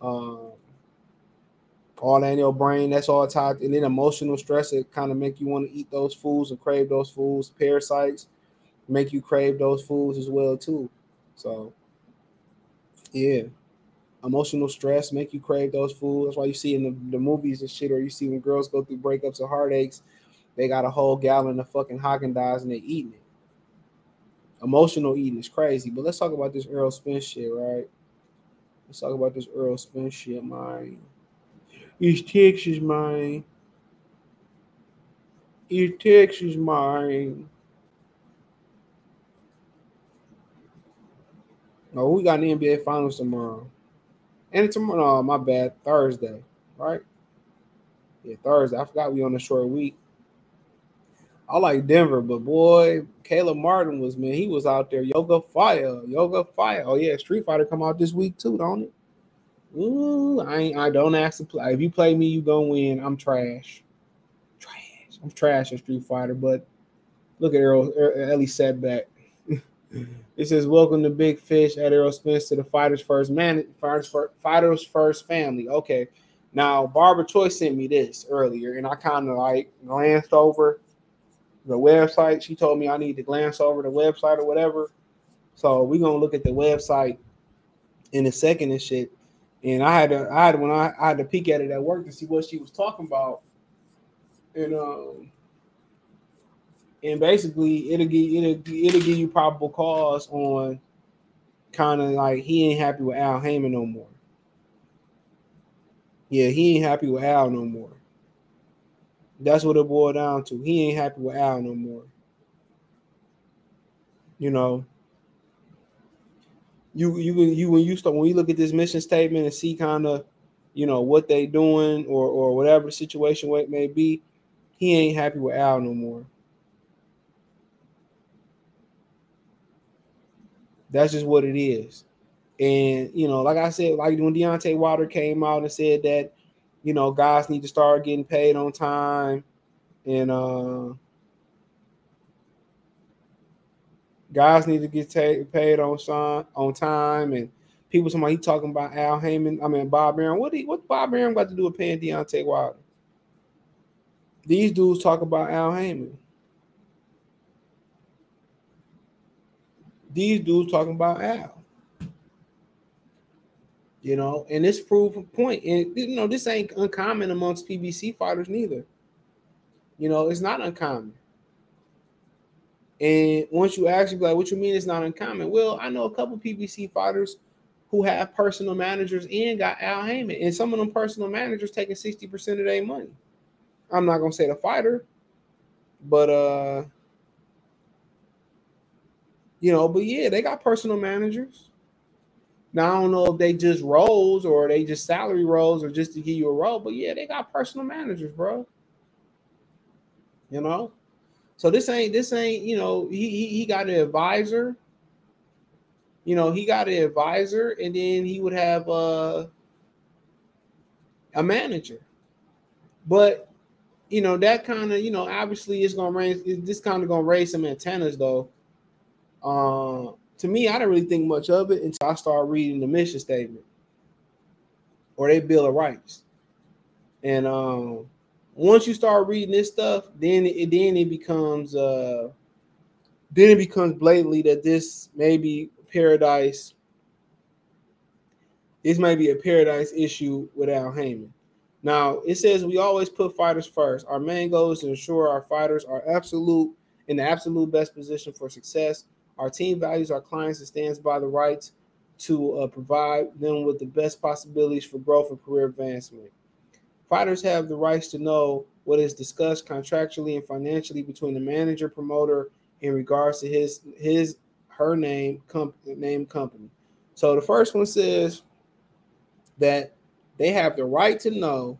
um, all in your brain, that's all tied. And then emotional stress, it kind of make you want to eat those foods and crave those foods. Parasites make you crave those foods as well too. So, yeah, emotional stress make you crave those foods. That's why you see in the, the movies and shit, or you see when girls go through breakups or heartaches, they got a whole gallon of fucking Haagen Dazs and they eating it. Emotional eating is crazy. But let's talk about this Errol Spence shit, right? Let's talk about this Earl Spence shit, man. East Texas, man. East Texas, man. Oh, we got the NBA Finals tomorrow. And tomorrow, oh, my bad, Thursday, right? Yeah, Thursday. I forgot we on a short week. I like Denver, but boy, Caleb Martin was man, he was out there. Yoga Fire, Yoga Fire. Oh yeah, Street Fighter come out this week too, don't it? Ooh, I I don't ask to play. If you play me, you gonna win. I'm trash. Trash. I'm trash at Street Fighter, but look at Errol, er, Elie Seckbach. <laughs> it says, "Welcome to Big Fish at Errol Spence to the Fighters First Man, Fighters First, Fighters First Family." Okay, now Barbara Choice sent me this earlier, and I kind of like glanced over the website. She told me I need to glance over the website or whatever. So we're gonna look at the website in a second and shit. And I had to, I had when I, I had to peek at it at work to see what she was talking about. And um and basically it'll give it'll, it'll give you probable cause on kind of like he ain't happy with Al Haymon no more. Yeah, he ain't happy with Al no more. That's what it boiled down to. He ain't happy with Al no more. You know, you you you when you start when you look at this mission statement and see kind of you know what they doing or or whatever the situation may be, he ain't happy with Al no more. That's just what it is. And you know, like I said, like when Deontay Wilder came out and said that you know, guys need to start getting paid on time and uh guys need to get t- paid on son, on time and people somebody he talking about Al Haymon, I mean Bob Arum. What he, what Bob Arum got to do with paying Deontay Wilder? These dudes talk about Al Haymon. These dudes talking about Al. You know, and this proof a point. And you know, this ain't uncommon amongst PBC fighters neither. You know, it's not uncommon. And once you actually like, what you mean it's not uncommon? Well, I know a couple PBC fighters who have personal managers and got Al Haymon, and some of them personal managers taking 60% of their money. I'm not gonna say the fighter, but uh You know, but yeah, they got personal managers. Now I don't know if they just roles or they just salary roles or just to give you a role, but yeah, they got personal managers, bro. You know, so this ain't this ain't you know he he, he got an advisor. You know, he got an advisor, and then he would have uh, a manager. But you know that kind of you know obviously it's gonna raise this kind of gonna raise some antennas though. Uh, to me, I didn't really think much of it until I started reading the mission statement or they bill of rights. And um, once you start reading this stuff, then it then it becomes uh, then it becomes blatantly that this may be paradise. This may be a paradise issue with Al. Now it says we always put fighters first. Our main goal is to ensure our fighters are absolute in the absolute best position for success. Our team values our clients and stands by the rights to uh, provide them with the best possibilities for growth and career advancement. Fighters have the rights to know what is discussed contractually and financially between the manager promoter in regards to his his her name comp, name company. So the first one says that they have the right to know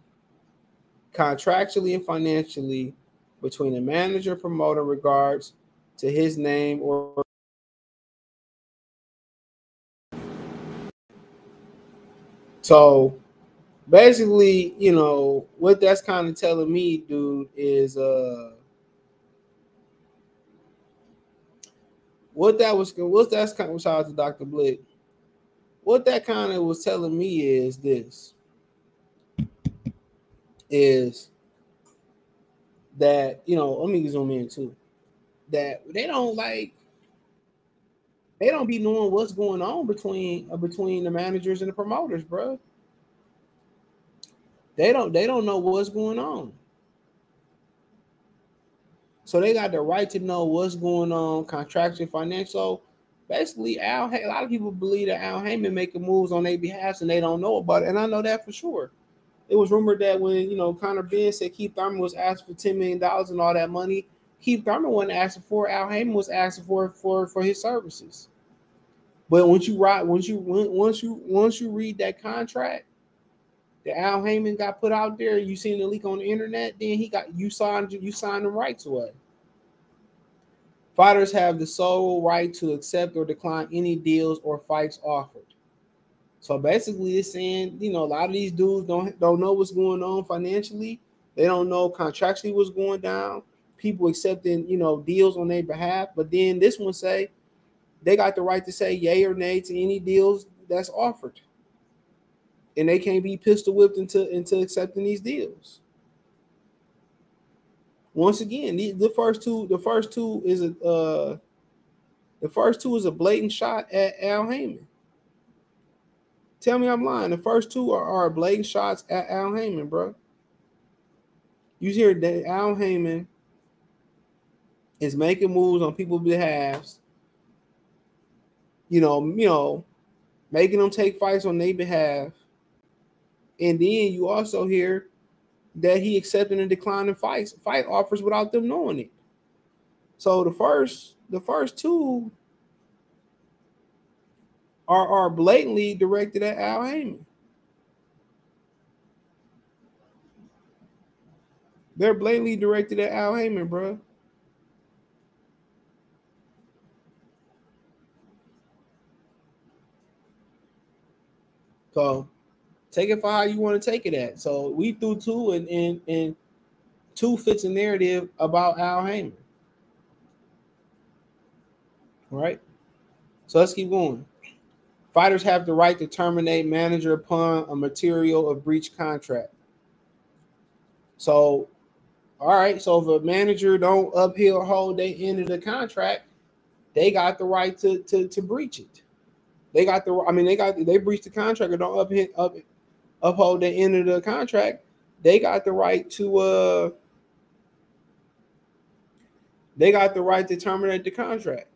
contractually and financially between the manager promoter regards to his name or so basically you know what that's kind of telling me dude is uh what that was what that's kind of shout out to dr blick what that kind of was telling me is this is that you know, let me zoom in too. That they don't like they don't be knowing what's going on between uh, between the managers and the promoters, bro. They don't they don't know what's going on. So they got the right to know what's going on contractually, financial. Basically, Al a lot of people believe that Al Haymon making moves on their behalf and they don't know about it, and I know that for sure it was rumored that when you know Conor Benn said Keith Thurman was asked for ten million dollars and all that money, Keith Thurman wasn't asking for. Al Haymon was asking for for for his services. But once you write, once you once you once you read that contract that Al Haymon got put out there, you seen the leak on the internet, then he got you signed you signed the rights away. Fighters have the sole right to accept or decline any deals or fights offered. So basically, it's saying you know a lot of these dudes don't don't know what's going on financially. They don't know contractually what's going down. People accepting you know deals on their behalf, but then this one say they got the right to say yay or nay to any deals that's offered, and they can't be pistol whipped into into accepting these deals. Once again, the, the first two, the first two is a uh, the first two is a blatant shot at Al Haymon. Tell me I'm lying. The first two are, are blatant shots at Al Haymon, bro. You hear that Al Haymon is making moves on people's behalves. You know, you know, making them take fights on their behalf. And then you also hear that he accepted and declining fights, fight offers without them knowing it. So the first, the first two are, are blatantly directed at Al Haymon. They're blatantly directed at Al Haymon, bro. So take it for how you want to take it at. So we threw two and and, and two fits a narrative about Al Haymon. All right. So let's keep going. Fighters have the right to terminate manager upon a material of breach contract. So, all right. So if a manager don't uphill hold they end of the contract, they got the right to to to breach it. They got the. I mean, they got they breached the contract or don't up, up uphold the end of the contract. They got the right to uh. They got the right to terminate the contract.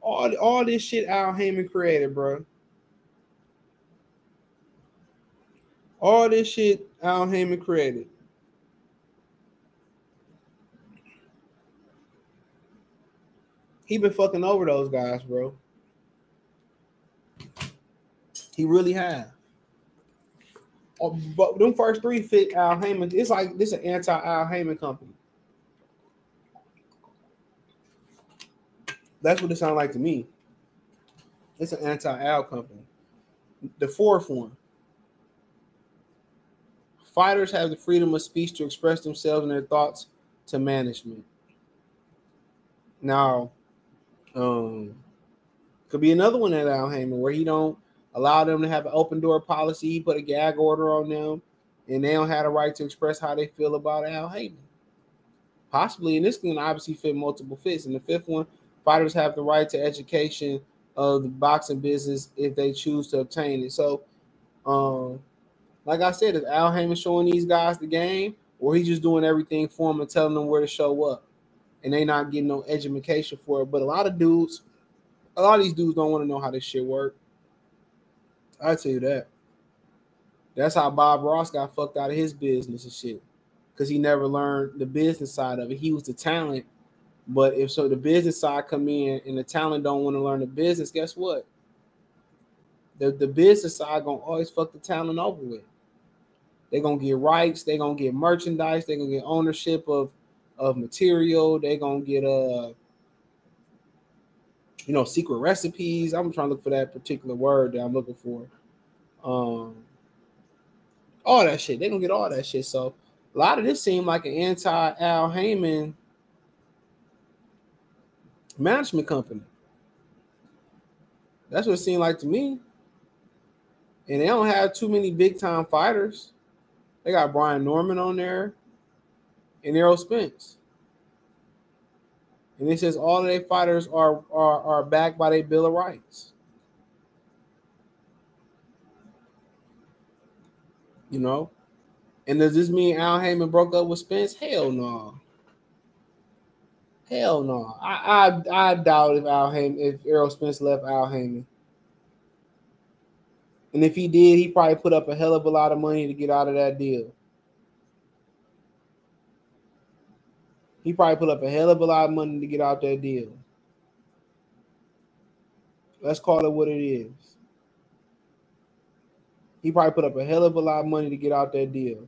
All all this shit Al Haymon created, bro. All this shit Al Haymon created. He been fucking over those guys, bro. He really have. Oh, but them first three fit Al Haymon. It's like this is an anti Al Haymon company. That's what it sounds like to me. It's an anti Al company. The fourth one. Fighters have the freedom of speech to express themselves and their thoughts to management. Now, um, could be another one at Al Haymon where he don't allow them to have an open door policy. He put a gag order on them, and they don't have a right to express how they feel about Al Haymon. Possibly, and this can obviously fit multiple fits. And the fifth one, fighters have the right to education of the boxing business if they choose to obtain it. So, um, like I said, is Al Haymon showing these guys the game, or he's just doing everything for them and telling them where to show up, and they not getting no education for it? But a lot of dudes, a lot of these dudes don't want to know how this shit work. I tell you that. That's how Bob Ross got fucked out of his business and shit. Cause he never learned the business side of it. He was the talent, but if so the business side come in and the talent don't want to learn the business, guess what? The, the business side gonna always fuck the talent over with. They're gonna get rights, they're gonna get merchandise, they're gonna get ownership of of material, they're gonna get uh you know, secret recipes. I'm trying to look for that particular word that I'm looking for. Um, all that shit. They don't get all that shit. So a lot of this seemed like an anti Al Haymon management company. That's what it seemed like to me. And they don't have too many big time fighters. They got Brian Norman on there and Errol Spence. And it says all of their fighters are, are, are backed by their Bill of Rights. You know? And does this mean Al Haymon broke up with Spence? Hell no. Hell no. I, I I doubt if Al Haymon, if Errol Spence left Al Haymon. And if he did, he probably put up a hell of a lot of money to get out of that deal. He probably put up a hell of a lot of money to get out that deal. Let's call it what it is. He probably put up a hell of a lot of money to get out that deal.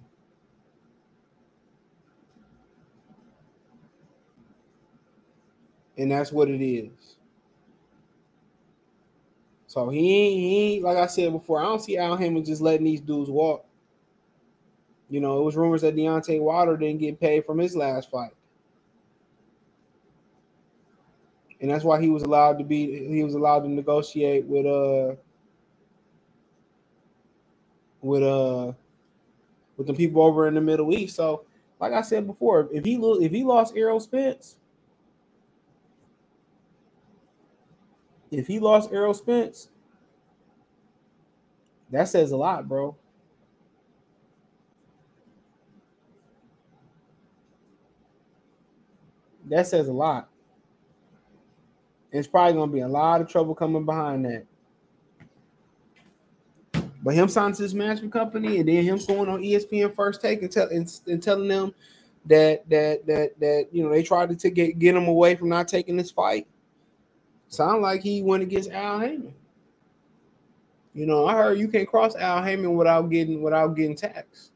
And that's what it is. So he he like I said before, I don't see Al Haymon just letting these dudes walk. You know, it was rumors that Deontay Wilder didn't get paid from his last fight. And that's why he was allowed to be he was allowed to negotiate with uh with uh with the people over in the Middle East. So, like I said before, if he lo- if he lost Errol Spence, if he lost Errol Spence, that says a lot, bro. That says a lot. It's probably gonna be a lot of trouble coming behind that. But him signing to this management company and then him going on ESPN first take and, tell, and, and telling them that that that that you know they tried to, get get him away from not taking this fight. Sound like he went against Al Haymon. You know, I heard you can't cross Al Haymon without getting without getting taxed.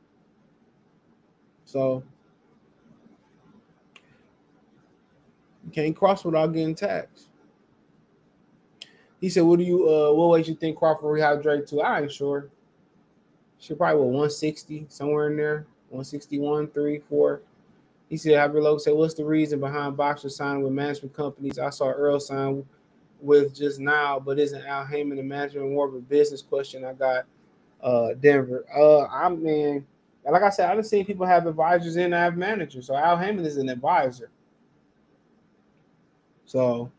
So you can't cross without getting taxed. He said, "What do you uh what weight you think Crawford rehydrate to?" I ain't sure. She probably what 160 somewhere in there, 161, three, four. He said, Logan said, What's the reason behind boxers signing with management companies? I saw Earl sign with just now, but isn't Al Haymon the management more of a business question? I got uh Denver. Uh I mean, like I said, I've seen people have advisors and I have managers. So Al Haymon is an advisor. So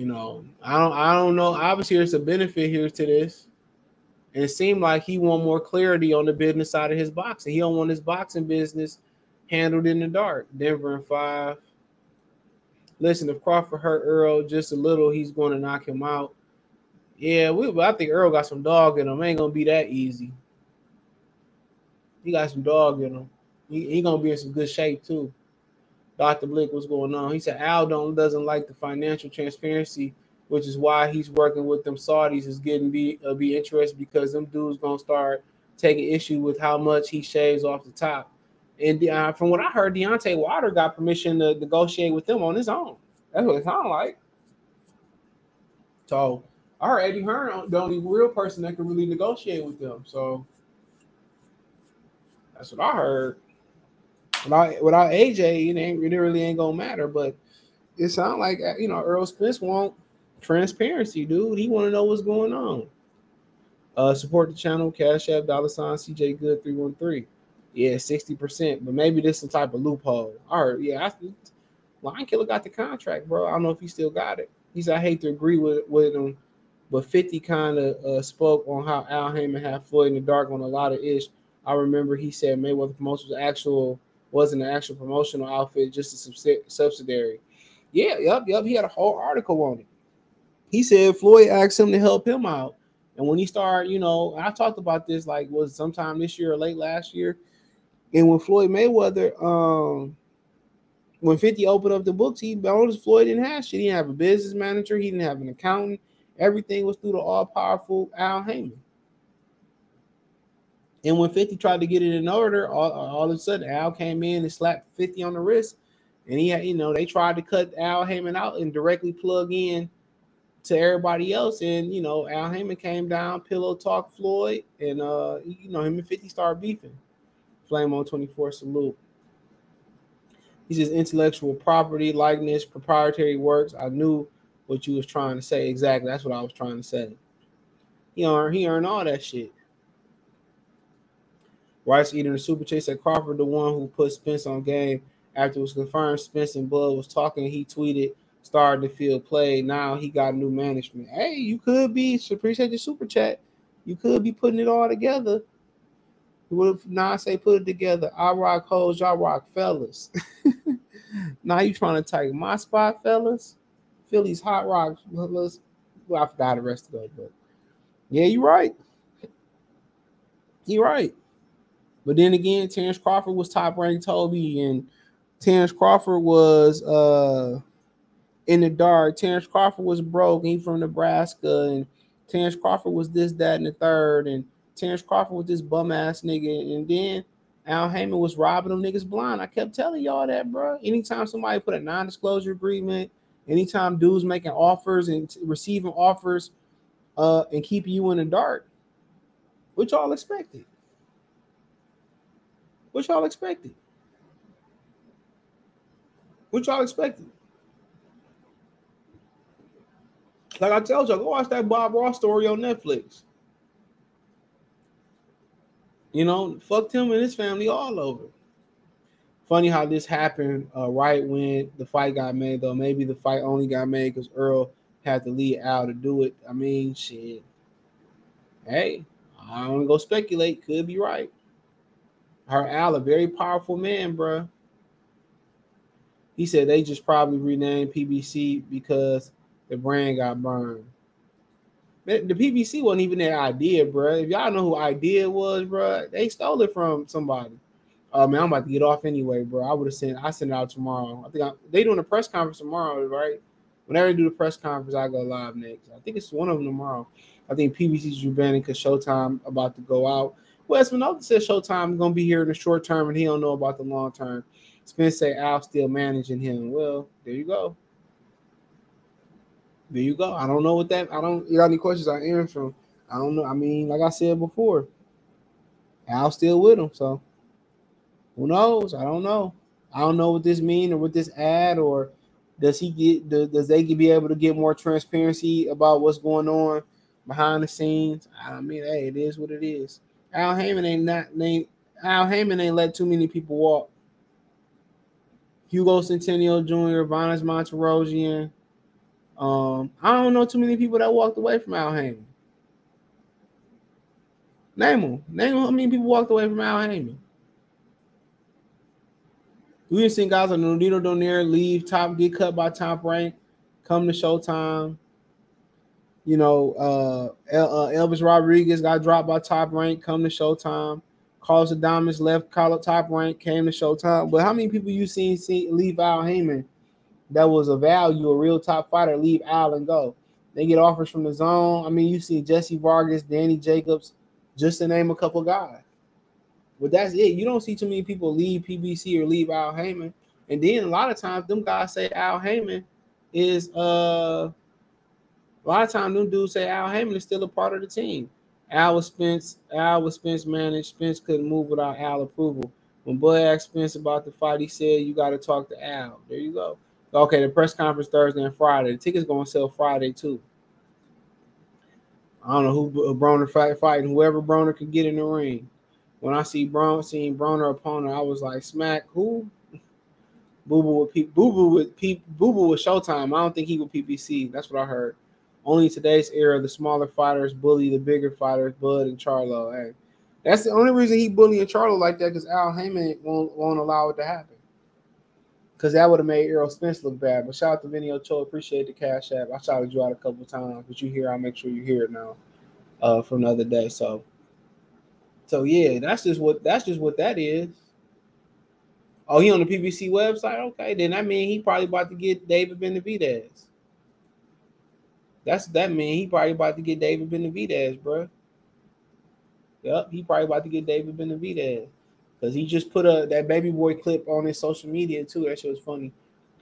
you know, I don't I don't know. Obviously, there's a benefit here to this. And it seemed like he want more clarity on the business side of his boxing. He don't want his boxing business handled in the dark. Denver and five. Listen, if Crawford hurt Earl just a little, he's going to knock him out. Yeah, we. I think Earl got some dog in him. Ain't gonna be that easy. He got some dog in him. He, he gonna be in some good shape too. Dr. Blick, what's going on? He said Al don't doesn't like the financial transparency, which is why he's working with them Saudis. Is getting be uh, be interested because them dudes gonna start taking issue with how much he shaves off the top. And uh, from what I heard, Deontay Wilder got permission to negotiate with them on his own. That's what it sounded like. So I heard Eddie Hearn the only real person that can really negotiate with them. So that's what I heard. Without, without AJ, it ain't it really ain't gonna matter. But it sounds like uh, you know Earl Spence want transparency, dude. He want to know what's going on. Uh, support the channel, Cash App, dollar sign, CJ Good three one three. Yeah, sixty percent, but maybe this some type of loophole. All right, yeah, I, Lion Killer got the contract, bro. I don't know if he still got it. He said I hate to agree with with him, but Fifty kind of uh, spoke on how Al Haymon had Floyd in the dark on a lot of ish. I remember he said Mayweather was actual wasn't an actual promotional outfit, just a subsidiary. Yeah, yep, yep. He had a whole article on it. He said Floyd asked him to help him out. And when he started, you know, I talked about this like was sometime this year or late last year. And when Floyd Mayweather, um, when 50 opened up the books, he noticed Floyd didn't have shit. He didn't have a business manager, he didn't have an accountant. Everything was through the all-powerful Al Haymon. And when 50 tried to get it in order, all, all of a sudden Al came in and slapped 50 on the wrist. And he had, you know, they tried to cut Al Haymon out and directly plug in to everybody else. And you know, Al Haymon came down, pillow talk Floyd, and uh, you know, him and 50 started beefing. Flame on 24 salute. He says intellectual property, likeness, proprietary works. I knew what you was trying to say. Exactly. That's what I was trying to say. He earned he earned all that shit. Rice eating the super chase at Crawford, the one who put Spence on game after it was confirmed Spence and Bud was talking. He tweeted, started to feel play. Now he got new management. Hey, you could be appreciate the super chat. You could be putting it all together. What if now I say put it together? I rock hoes, y'all rock fellas. <laughs> now you trying to take my spot, fellas? Philly's hot rock fellas. Well, I forgot the rest of it, but yeah, you're right. You're right. But then again, Terence Crawford was top ranked Toby, and Terence Crawford was uh in the dark. Terence Crawford was broke. He from Nebraska, and Terence Crawford was this, that, and the third, and Terence Crawford was this bum ass nigga, and then Al Haymon was robbing them niggas blind. I kept telling y'all that, bro. Anytime somebody put a non-disclosure agreement, anytime dudes making offers and receiving offers, uh, and keeping you in the dark, what y'all expected? What y'all expected? What y'all expected? Like I told y'all, go watch that Bob Ross story on Netflix. You know, fucked him and his family all over. Funny how this happened uh, right when the fight got made, though. Maybe the fight only got made because Earl had to lead Al to do it. I mean, shit. Hey, I don't go speculate. Could be right. Her Al, a very powerful man, bro. He said they just probably renamed PBC because the brand got burned. The PBC wasn't even their idea, bro. If y'all know who idea was, bro, they stole it from somebody. Oh man, I'm about to get off anyway, bro. I would have sent I send it out tomorrow. I think I, they doing a press conference tomorrow, right? Whenever they do the press conference, I go live next. I think it's one of them tomorrow. I think PBC's rebranding because Showtime about to go out. Well, Espinoza says Showtime is gonna be here in the short term, and he don't know about the long term. Spence say Al still managing him. Well, there you go. There you go. I don't know what that. I don't. You got any questions? I answer I don't know. I mean, like I said before, Al still with him. So who knows? I don't know. I don't know what this mean or what this ad or does he get does they be able to get more transparency about what's going on behind the scenes? I mean, hey, it is what it is. Al Haymon ain't not ain't Al Haymon ain't let too many people walk. Hugo Centeno Jr., Vanes Martirosyan, um, I don't know too many people that walked away from Al Haymon. Name them. Name them how many people walked away from Al Haymon. We have seen guys like Nonito Donaire leave top, get cut by top rank, come to Showtime. You know, uh, uh, Elvis Rodriguez got dropped by top rank, come to Showtime. Carlos Adames left college top rank, came to Showtime. But how many people you seen see leave Al Haymon that was a value, a real top fighter, leave Al and go? They get offers from DAZN. I mean, you see Jesse Vargas, Danny Jacobs, just to name a couple guys. But that's it. You don't see too many people leave PBC or leave Al Haymon. And then a lot of times them guys say Al Haymon is uh a lot of times them dudes say Al Haymon is still a part of the team. Al was Spence, Al was Spence managed. Spence couldn't move without Al approval. When Bud asked Spence about the fight, he said, You got to talk to Al. There you go. Okay, the press conference Thursday and Friday. The ticket's gonna sell Friday too. I don't know who Broner fight fighting, whoever Broner could get in the ring. When I see Brown seeing Broner opponent, I was like, smack who? <laughs> Boo Boo with P- Boo Boo with P- Boo Boo with Showtime. I don't think he would PBC. That's what I heard. Only today's era, the smaller fighters bully the bigger fighters, Bud and Charlo. Hey, that's the only reason he bullying Charlo like that because Al Haymon won't won't allow it to happen. Because that would have made Errol Spence look bad. But shout out to Vinny Ochoa. Appreciate the cash app. I shouted you out a couple times, but you hear, I'll make sure you hear it now uh, from the other day. So, so yeah, that's just what that's just what that is. Oh, he on the PBC website? Okay, then that mean he probably about to get David Benavidez. That's that mean he probably about to get David Benavidez, bro. Yep, he probably about to get David Benavidez. Because he just put a that baby boy clip on his social media too. That shit was funny.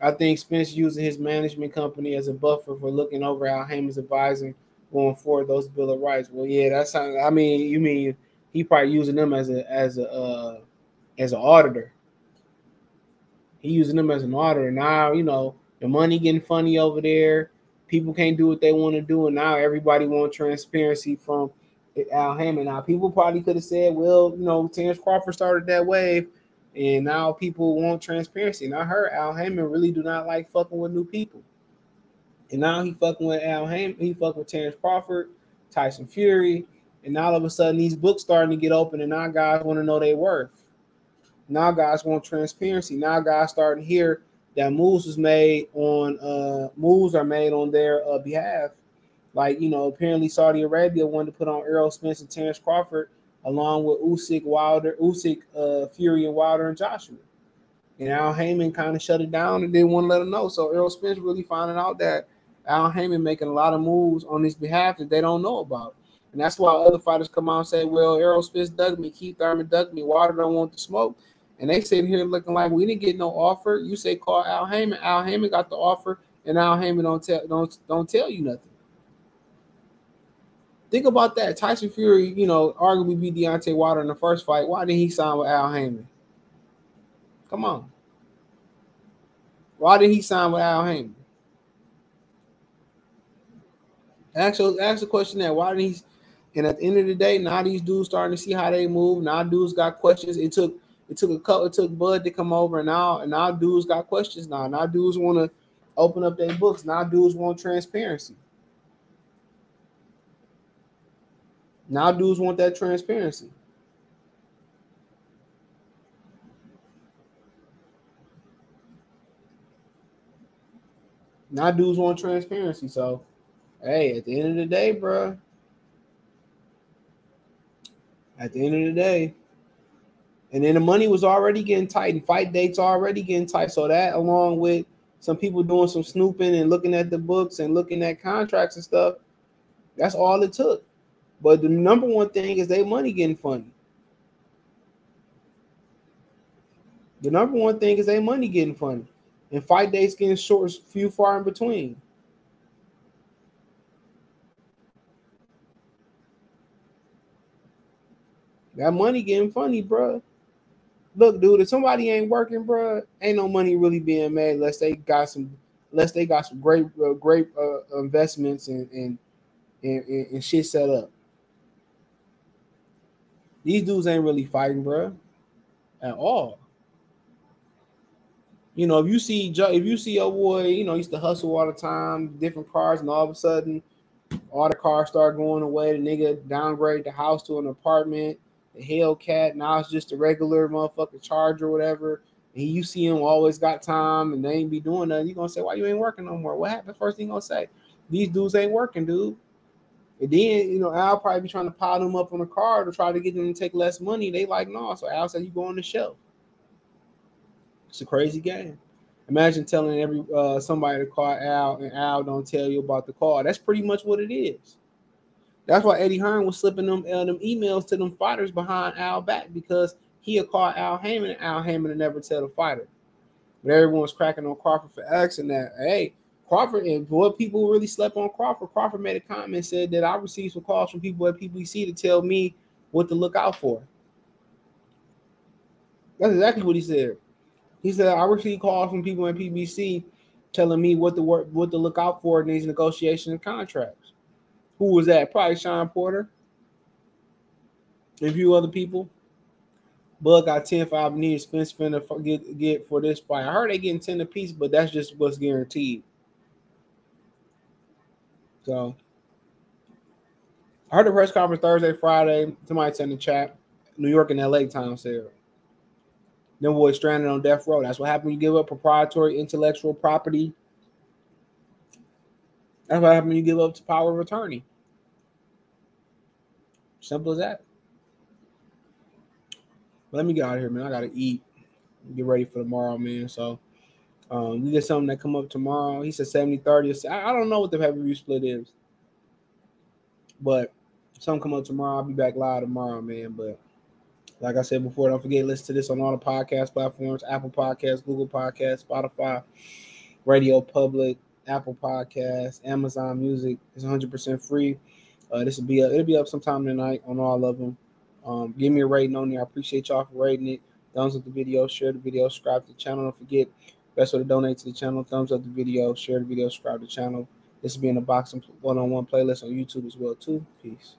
I think Spence using his management company as a buffer for looking over Al Haymon's advising going forward those bill of rights. Well, yeah, that's how, I mean, you mean he probably using them as a as a uh, as an auditor. He using them as an auditor. Now, you know, the money getting funny over there. People can't do what they want to do, and now everybody want transparency from Al Haymon. Now, people probably could have said, well, you know, Terence Crawford started that wave, and now people want transparency. And I heard Al Haymon really do not like fucking with new people. And now he fucking with Al Haymon, he fucking with Terence Crawford, Tyson Fury, and now all of a sudden these books starting to get open, and now guys want to know their worth. Now guys want transparency. Now guys starting to hear that moves was made on uh moves are made on their uh, behalf like, you know, apparently Saudi Arabia wanted to put on Errol Spence and Terence Crawford along with Usyk, Wilder, Usyk, uh, Fury, and Wilder and Joshua. And Al Haymon kind of shut it down and didn't want to let them know. So Errol Spence really finding out that Al Haymon making a lot of moves on his behalf that they don't know about. And that's why other fighters come out and say, well, Errol Spence dug me, Keith Thurman dug me, Wilder don't want the smoke. And they sitting here looking like we didn't get no offer. You say call Al Haymon. Al Haymon got the offer, and Al Haymon don't tell don't don't tell you nothing. Think about that. Tyson Fury, you know, arguably beat Deontay Wilder in the first fight. Why didn't he sign with Al Haymon? Come on. Why did he sign with Al Haymon? Actually, ask the question there. Why did he? And at the end of the day, now these dudes starting to see how they move. Now dudes got questions. It took it took a couple. It took Bud to come over, and now and now dudes got questions. Now now dudes want to open up their books. Now dudes want transparency. Now dudes want that transparency. Now dudes want transparency. So, hey, at the end of the day, bro. At the end of the day, and then the money was already getting tight, and fight dates already getting tight. So that, along with some people doing some snooping and looking at the books and looking at contracts and stuff, that's all it took. But the number one thing is they money getting funny. The number one thing is they money getting funny. And fight dates getting short, few far in between. That money getting funny, bro. Look, dude, if somebody ain't working, bro, ain't no money really being made unless they got some, unless they got some great, uh, great uh, investments and, and and, and and shit set up. These dudes ain't really fighting, bro, at all. You know, if you see if you see a boy, you know, used to hustle all the time, different cars, and all of a sudden, all the cars start going away. The nigga downgrade the house to an apartment. Hellcat now it's just a regular motherfucking Charger or whatever. And you see him always got time, and they ain't be doing nothing. You gonna say, "Why you ain't working no more?" What happened? First thing you gonna say, "These dudes ain't working, dude." And then, you know, Al probably be trying to pile them up on a card to try to get them to take less money. They like, no. So Al said, you go on the shelf. It's a crazy game. Imagine telling every uh, somebody to call Al and Al don't tell you about the call. That's pretty much what it is. That's why Eddie Hearn was slipping them, uh, them emails to them fighters behind Al back because he'll call Al Haymon and Al Haymon and never tell the fighter. But everyone's cracking on Crawford for asking that. Hey, Crawford and what people really slept on Crawford. Crawford made a comment said that I received some calls from people at PBC to tell me what to look out for. That's exactly what he said. He said I received calls from people at PBC telling me what to work, what to look out for in these negotiations and contracts. Who was that? Probably Shawn Porter. A few other people. Bud got 10 5 needs Spence finna get, get for this fight. I heard they getting 10 apiece, but that's just what's guaranteed. So I heard the press conference Thursday, Friday. Somebody in the chat. New York and LA time said. Boy stranded on death row. That's what happens when you give up proprietary intellectual property. That's what happens when you give up to power of attorney. Simple as that. Let me get out of here, man. I gotta eat. Get ready for tomorrow, man. So um, we get something that come up tomorrow. He said 70 30. I, I don't know what the pay-per-view split is. But something come up tomorrow. I'll be back live tomorrow, man. But like I said before, don't forget listen to this on all the podcast platforms: Apple Podcasts, Google Podcasts, Spotify, Radio Public, Apple Podcasts, Amazon Music. It's 100% free. Uh, this will be a, it'll be up sometime tonight on all of them. Um, give me a rating on there. I appreciate y'all for rating it. Thumbs up the video, share the video, subscribe to the channel. Don't forget, best way to donate to the channel. Thumbs up the video, share the video, subscribe to the channel. This will be in the boxing one-on-one playlist on YouTube as well too. Peace.